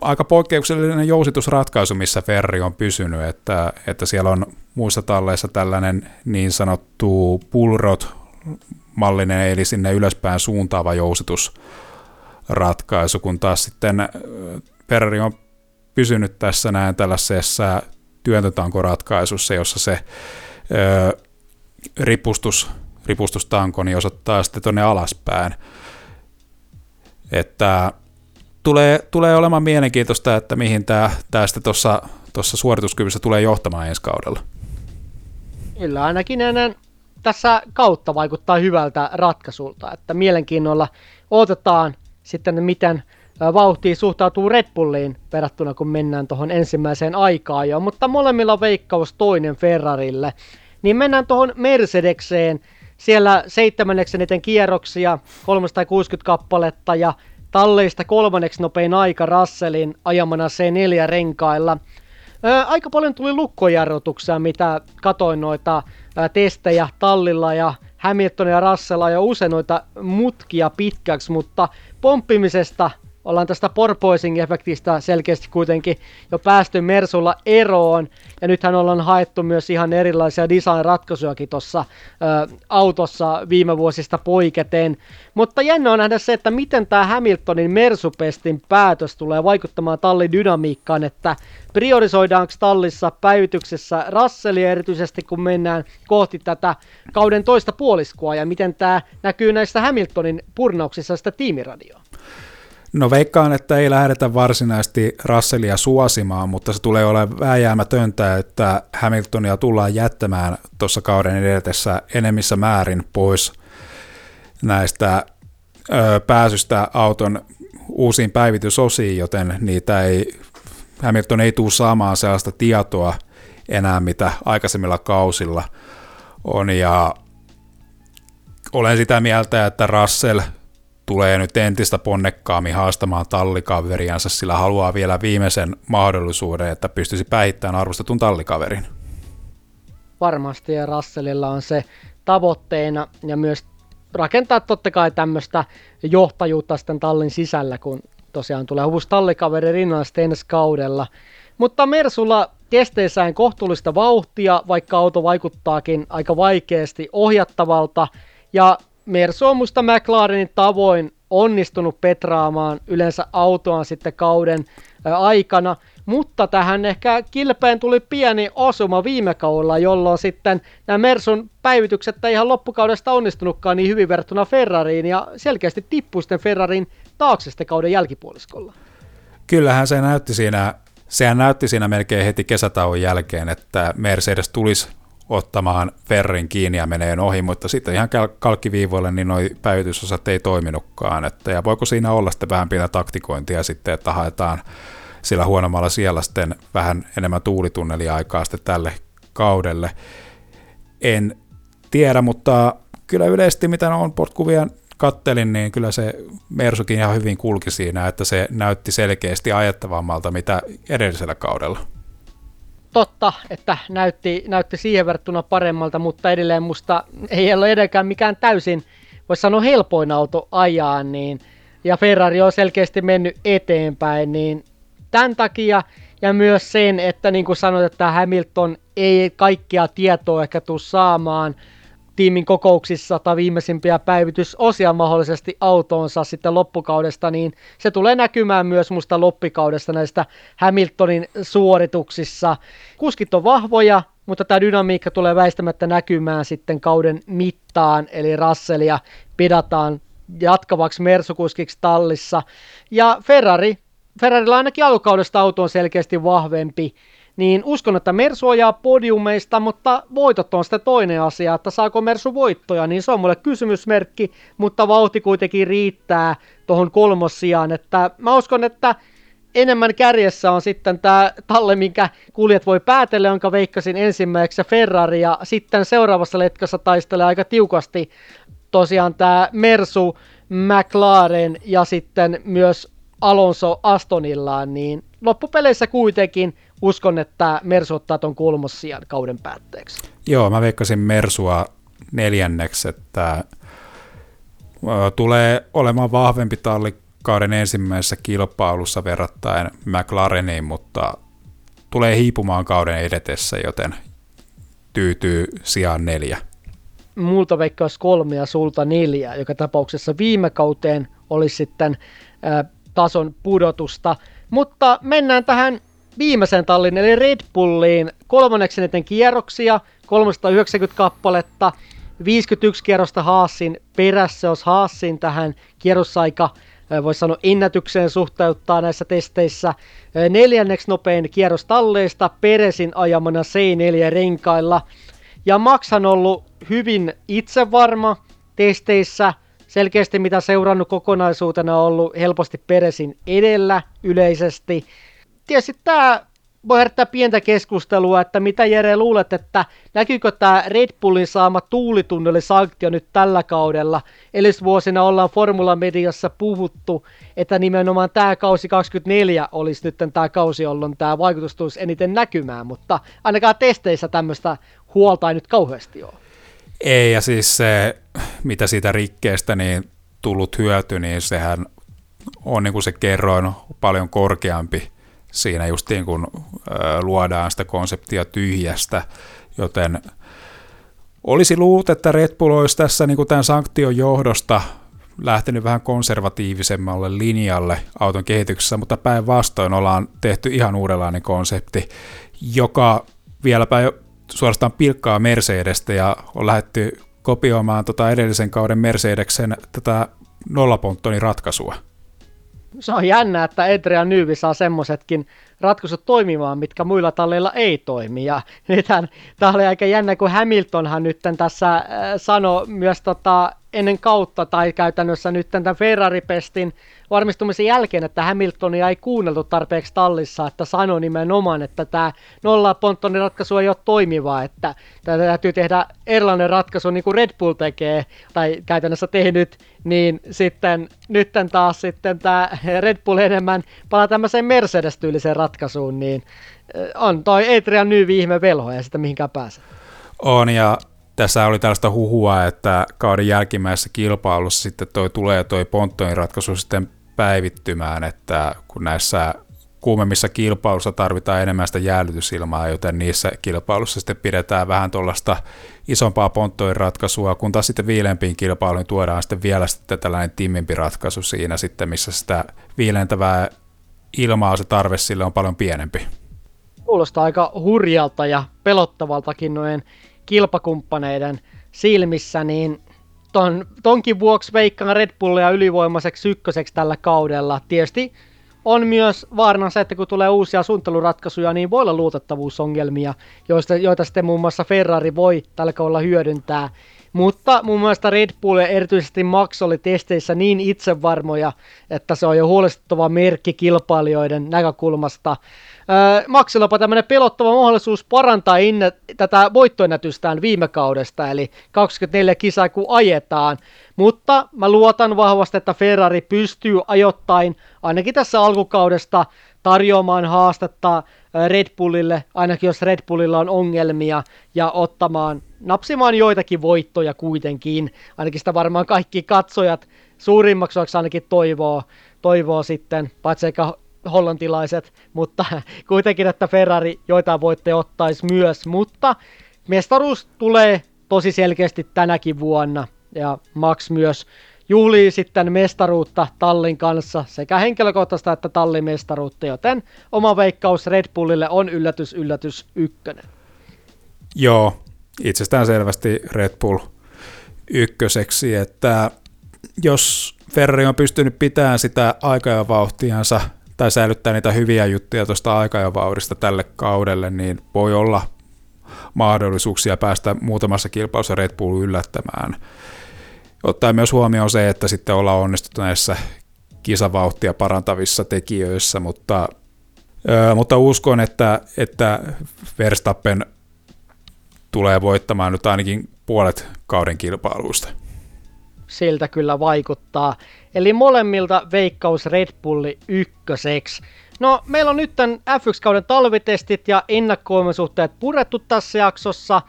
aika poikkeuksellinen jousitusratkaisu, missä Ferri on pysynyt, että, että siellä on muissa talleissa tällainen niin sanottu pullrot mallinen, eli sinne ylöspäin suuntaava jousitusratkaisu, kun taas sitten Ferrari on pysynyt tässä näin tällaisessa työntötankoratkaisussa, jossa se ö, ripustus, ripustustanko niin osoittaa sitten tuonne alaspäin. Että tulee, tulee olemaan mielenkiintoista, että mihin tämä, tämä sitten tuossa, tuossa suorituskyvyssä tulee johtamaan ensi kaudella. Kyllä, ainakin ennen tässä kautta vaikuttaa hyvältä ratkaisulta, että mielenkiinnolla otetaan sitten, miten vauhtiin suhtautuu Red Bulliin verrattuna kun mennään tuohon ensimmäiseen aikaan jo, mutta molemmilla veikkaus toinen Ferrarille. Niin mennään tuohon Mercedekseen, siellä seitsemänneksi eniten kierroksia, 360 kappaletta ja talleista kolmanneksi nopein aika Russellin ajamana C4 renkailla. Ää, aika paljon tuli lukkojarrutuksia, mitä katoin noita ää, testejä tallilla ja Hamilton ja Russell jo usein noita mutkia pitkäksi, mutta pomppimisesta ollaan tästä porpoising-efektistä selkeästi kuitenkin jo päästy Mersulla eroon, ja nythän ollaan haettu myös ihan erilaisia design-ratkaisujakin tuossa autossa viime vuosista poiketen. Mutta jännä on nähdä se, että miten tämä Hamiltonin Mersupestin päätös tulee vaikuttamaan tallin dynamiikkaan, että priorisoidaanko tallissa päivityksessä Russellia erityisesti, kun mennään kohti tätä kauden toista puoliskoa, ja miten tämä näkyy näistä Hamiltonin purnauksissa sitä tiimiradioa. No veikkaan, että ei lähdetä varsinaisesti Russellia suosimaan, mutta se tulee olemaan vääjäämätöntä, että Hamiltonia tullaan jättämään tuossa kauden edetessä enemmissä määrin pois näistä ö, pääsystä auton uusiin päivitysosiin, joten niitä ei, Hamilton ei tule saamaan sellaista tietoa enää, mitä aikaisemmilla kausilla on, ja olen sitä mieltä, että Russell – tulee nyt entistä ponnekkaammin haastamaan tallikaveriansa, sillä haluaa vielä viimeisen mahdollisuuden, että pystyisi päihittämään arvostetun tallikaverin. Varmasti ja Russellilla on se tavoitteena ja myös rakentaa totta kai tämmöistä johtajuutta sitten tallin sisällä, kun tosiaan tulee uusi tallikaveri rinnalla sitten ensi kaudella. Mutta Mersulla testeissään kohtuullista vauhtia, vaikka auto vaikuttaakin aika vaikeasti ohjattavalta. Ja Mersu on musta McLarenin tavoin onnistunut petraamaan yleensä autoaan sitten kauden aikana, mutta tähän ehkä kilpeen tuli pieni osuma viime kaudella, jolloin sitten nämä Mersun päivitykset ei ihan loppukaudesta onnistunutkaan niin hyvin verrattuna Ferrariin ja selkeästi tippui sitten Ferrarin taakse sitten kauden jälkipuoliskolla. Kyllähän se näytti siinä, sehän näytti siinä melkein heti kesätauon jälkeen, että Mercedes tulisi ottamaan Ferrin kiinni ja menee ohi, mutta sitten ihan kalkkiviivoille niin noi päivitysosat ei toiminutkaan. Että, ja voiko siinä olla sitten vähän pientä taktikointia sitten, että haetaan sillä huonommalla siellä sitten vähän enemmän tuulitunneliaikaa sitten tälle kaudelle. En tiedä, mutta kyllä yleisesti mitä on portkuvia kattelin, niin kyllä se Mersukin ihan hyvin kulki siinä, että se näytti selkeästi ajettavammalta mitä edellisellä kaudella totta, että näytti, näytti siihen verrattuna paremmalta, mutta edelleen musta ei ole edelläkään mikään täysin, voisi sanoa helpoin auto ajaa, niin, ja Ferrari on selkeästi mennyt eteenpäin, niin tämän takia ja myös sen, että niin kuin sanoit, että Hamilton ei kaikkia tietoa ehkä tule saamaan tiimin kokouksissa tai viimeisimpiä päivitysosia mahdollisesti autoonsa sitten loppukaudesta, niin se tulee näkymään myös musta loppikaudesta näistä Hamiltonin suorituksissa. Kuskit on vahvoja, mutta tämä dynamiikka tulee väistämättä näkymään sitten kauden mittaan, eli Russellia pidataan jatkavaksi mersukuskiksi tallissa. Ja Ferrari, Ferrarilla ainakin alkukaudesta auto on selkeästi vahvempi, niin uskon, että Mersu ajaa podiumeista, mutta voitot on sitten toinen asia, että saako Mersu voittoja, niin se on mulle kysymysmerkki, mutta vauhti kuitenkin riittää tuohon kolmossiaan, että mä uskon, että enemmän kärjessä on sitten tämä talle, minkä kuljet voi päätellä, jonka veikkasin ensimmäiseksi Ferrari, ja sitten seuraavassa letkassa taistelee aika tiukasti tosiaan tämä Mersu, McLaren ja sitten myös Alonso Astonillaan, niin loppupeleissä kuitenkin uskon, että Mersu ottaa tuon kolmossijan kauden päätteeksi. Joo, mä veikkasin Mersua neljänneksi, että tulee olemaan vahvempi talli kauden ensimmäisessä kilpailussa verrattain McLareniin, mutta tulee hiipumaan kauden edetessä, joten tyytyy sijaan neljä. Multa veikkaus kolme ja sulta neljä, joka tapauksessa viime kauteen olisi sitten ä, tason pudotusta. Mutta mennään tähän viimeisen tallin, eli Red Bulliin, kolmanneksi eniten kierroksia, 390 kappaletta, 51 kierrosta Haasin perässä, jos Haasin tähän kierrosaika voisi sanoa ennätykseen suhteuttaa näissä testeissä. Neljänneksi nopein kierros talleista, Peresin ajamana C4 renkailla. Ja Max on ollut hyvin itsevarma testeissä, selkeästi mitä seurannut kokonaisuutena on ollut helposti Peresin edellä yleisesti. Tietysti tämä voi herättää pientä keskustelua, että mitä Jere luulet, että näkyykö tämä Red Bullin saama tuulitunnelisanktio nyt tällä kaudella? vuosina ollaan Formula Mediassa puhuttu, että nimenomaan tämä kausi 24 olisi nyt tämä kausi, jolloin tämä vaikutus tulisi eniten näkymään, mutta ainakaan testeissä tämmöistä huolta ei nyt kauheasti ole. Ei, ja siis se, mitä siitä rikkeestä niin tullut hyöty, niin sehän on niin kuin se kerroin paljon korkeampi siinä justiin kun luodaan sitä konseptia tyhjästä, joten olisi luullut, että Red Bull olisi tässä niin kuin tämän sanktion johdosta lähtenyt vähän konservatiivisemmalle linjalle auton kehityksessä, mutta päinvastoin ollaan tehty ihan uudenlainen konsepti, joka vieläpä suorastaan pilkkaa Mercedestä ja on lähdetty kopioimaan tota edellisen kauden Mercedeksen tätä nollaponttonin ratkaisua se on jännä, että Adrian Nyyvi saa semmoisetkin ratkaisut toimimaan, mitkä muilla talleilla ei toimi. Ja nythän tämä oli aika jännä, kun Hamiltonhan nyt tässä äh, sanoi myös tota, ennen kautta tai käytännössä nyt tämän Ferrari-pestin varmistumisen jälkeen, että Hamiltonia ei kuunneltu tarpeeksi tallissa, että sanoi nimenomaan, että tämä nolla ponttonin ratkaisu ei ole toimiva, että tämä täytyy tehdä erilainen ratkaisu niin kuin Red Bull tekee tai käytännössä tehnyt, niin sitten nyt taas sitten tämä Red Bull enemmän palaa tämmöiseen Mercedes-tyyliseen ratkaisuun, niin on toi Adrian Nyyvi ihme velho ja sitä mihinkään pääse. On ja tässä oli tällaista huhua, että kauden jälkimmäisessä kilpailussa sitten toi tulee toi ponttoin ratkaisu sitten päivittymään, että kun näissä kuumemmissa kilpailussa tarvitaan enemmän sitä jäädytysilmaa, joten niissä kilpailussa sitten pidetään vähän tuollaista isompaa ponttoin ratkaisua, kun taas sitten viilempiin kilpailuihin tuodaan sitten vielä sitten tällainen timmimpi ratkaisu siinä sitten, missä sitä viilentävää ilmaa se tarve sille on paljon pienempi. Kuulostaa aika hurjalta ja pelottavaltakin noin kilpakumppaneiden silmissä, niin ton, tonkin vuoksi veikkaan Red Bullia ylivoimaiseksi ykköseksi tällä kaudella. Tietysti on myös vaarana se, että kun tulee uusia suunnitteluratkaisuja, niin voi olla luotettavuusongelmia, joista, joita sitten muun muassa Ferrari voi tällä kaudella hyödyntää. Mutta mun mielestä Red Bull ja erityisesti Max oli testeissä niin itsevarmoja, että se on jo huolestuttava merkki kilpailijoiden näkökulmasta. Maxillapa tämmöinen pelottava mahdollisuus parantaa inne, tätä voittoennätystään viime kaudesta, eli 24 kisaa kun ajetaan. Mutta mä luotan vahvasti, että Ferrari pystyy ajoittain, ainakin tässä alkukaudesta, tarjoamaan haastetta Red Bullille, ainakin jos Red Bullilla on ongelmia, ja ottamaan, napsimaan joitakin voittoja kuitenkin. Ainakin sitä varmaan kaikki katsojat suurimmaksi ainakin toivoo, toivoo sitten, paitsi eikä hollantilaiset, mutta kuitenkin, että Ferrari joitain voitte ottaisi myös, mutta mestaruus tulee tosi selkeästi tänäkin vuonna, ja Max myös juhlii sitten mestaruutta Tallin kanssa, sekä henkilökohtaista että Tallin mestaruutta, joten oma veikkaus Red Bullille on yllätys, yllätys ykkönen. Joo, itsestään selvästi Red Bull ykköseksi, että jos Ferrari on pystynyt pitämään sitä aika ja vauhtiansa tai säilyttää niitä hyviä juttuja tuosta aika ja vauhdista tälle kaudelle, niin voi olla mahdollisuuksia päästä muutamassa kilpailussa Red Bull yllättämään. Ottaa myös huomioon se, että sitten ollaan onnistuttu näissä kisavauhtia parantavissa tekijöissä, mutta, mutta uskon, että, että Verstappen tulee voittamaan nyt ainakin puolet kauden kilpailuista. Siltä kyllä vaikuttaa. Eli molemmilta veikkaus Red Bulli ykköseksi. No, meillä on nyt tämän F1-kauden talvitestit ja ennakkoimusuhteet purettu tässä jaksossa.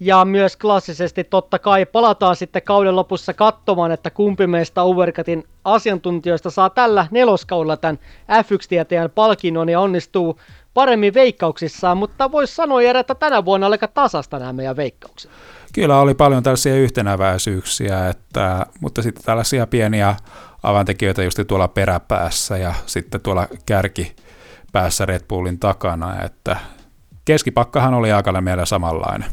Ja myös klassisesti totta kai palataan sitten kauden lopussa katsomaan, että kumpi meistä Overcutin asiantuntijoista saa tällä neloskaudella tämän F1-tieteen palkinnon ja onnistuu paremmin veikkauksissaan, mutta voisi sanoa Jere, että tänä vuonna aika tasasta nämä meidän veikkaukset. Kyllä oli paljon tällaisia yhtenäväisyyksiä, että, mutta sitten tällaisia pieniä avantekijöitä just tuolla peräpäässä ja sitten tuolla kärkipäässä Red Bullin takana, että keskipakkahan oli aika meillä samanlainen.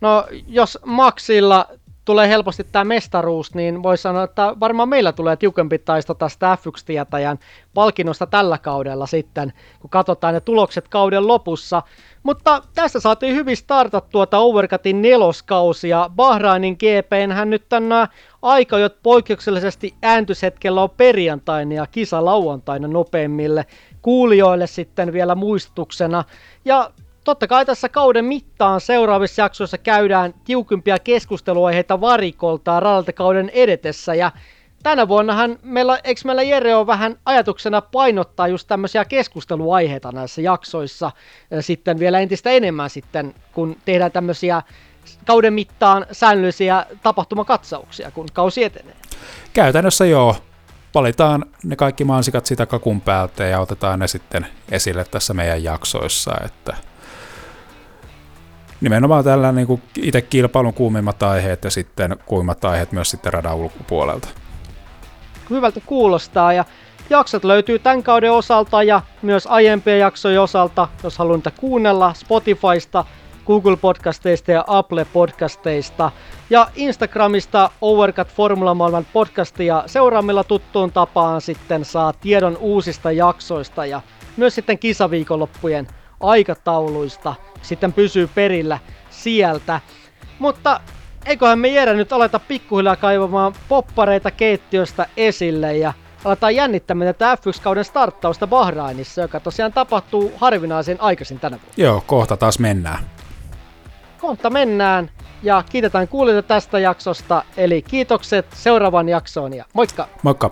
No jos Maxilla tulee helposti tämä mestaruus, niin voi sanoa, että varmaan meillä tulee tiukempi taisto tästä F1-tietäjän palkinnosta tällä kaudella sitten, kun katsotaan ne tulokset kauden lopussa. Mutta tässä saatiin hyvin startattua tuota Overcutin neloskausi ja Bahrainin GP hän nyt tämän aika, jo poikkeuksellisesti ääntyshetkellä on perjantaina ja kisa lauantaina nopeimmille kuulijoille sitten vielä muistutuksena. Ja totta kai tässä kauden mittaan seuraavissa jaksoissa käydään tiukimpia keskusteluaiheita varikolta radalta kauden edetessä ja tänä vuonnahan meillä, eikö meillä Jere on vähän ajatuksena painottaa just tämmöisiä keskusteluaiheita näissä jaksoissa ja sitten vielä entistä enemmän sitten, kun tehdään tämmöisiä kauden mittaan säännöllisiä tapahtumakatsauksia, kun kausi etenee. Käytännössä joo. Valitaan ne kaikki mansikat sitä kakun päältä ja otetaan ne sitten esille tässä meidän jaksoissa, että nimenomaan tällä niin kuin itse kilpailun kuumimmat aiheet ja sitten kuumimmat aiheet myös sitten radan ulkopuolelta. Hyvältä kuulostaa ja jaksot löytyy tämän kauden osalta ja myös aiempien jaksojen osalta, jos haluaa niitä kuunnella Spotifysta, Google Podcasteista ja Apple Podcasteista. Ja Instagramista Overcut Formula Maailman podcastia seuraamilla tuttuun tapaan sitten saa tiedon uusista jaksoista ja myös sitten kisaviikonloppujen aikatauluista sitten pysyy perillä sieltä. Mutta eiköhän me Jere nyt aleta pikkuhiljaa kaivamaan poppareita keittiöstä esille ja aletaan jännittämään tätä F1-kauden starttausta Bahrainissa, joka tosiaan tapahtuu harvinaisen aikaisin tänä vuonna. Joo, kohta taas mennään. Kohta mennään ja kiitetään kuulijoita tästä jaksosta, eli kiitokset seuraavan jaksoon ja moikka! Moikka!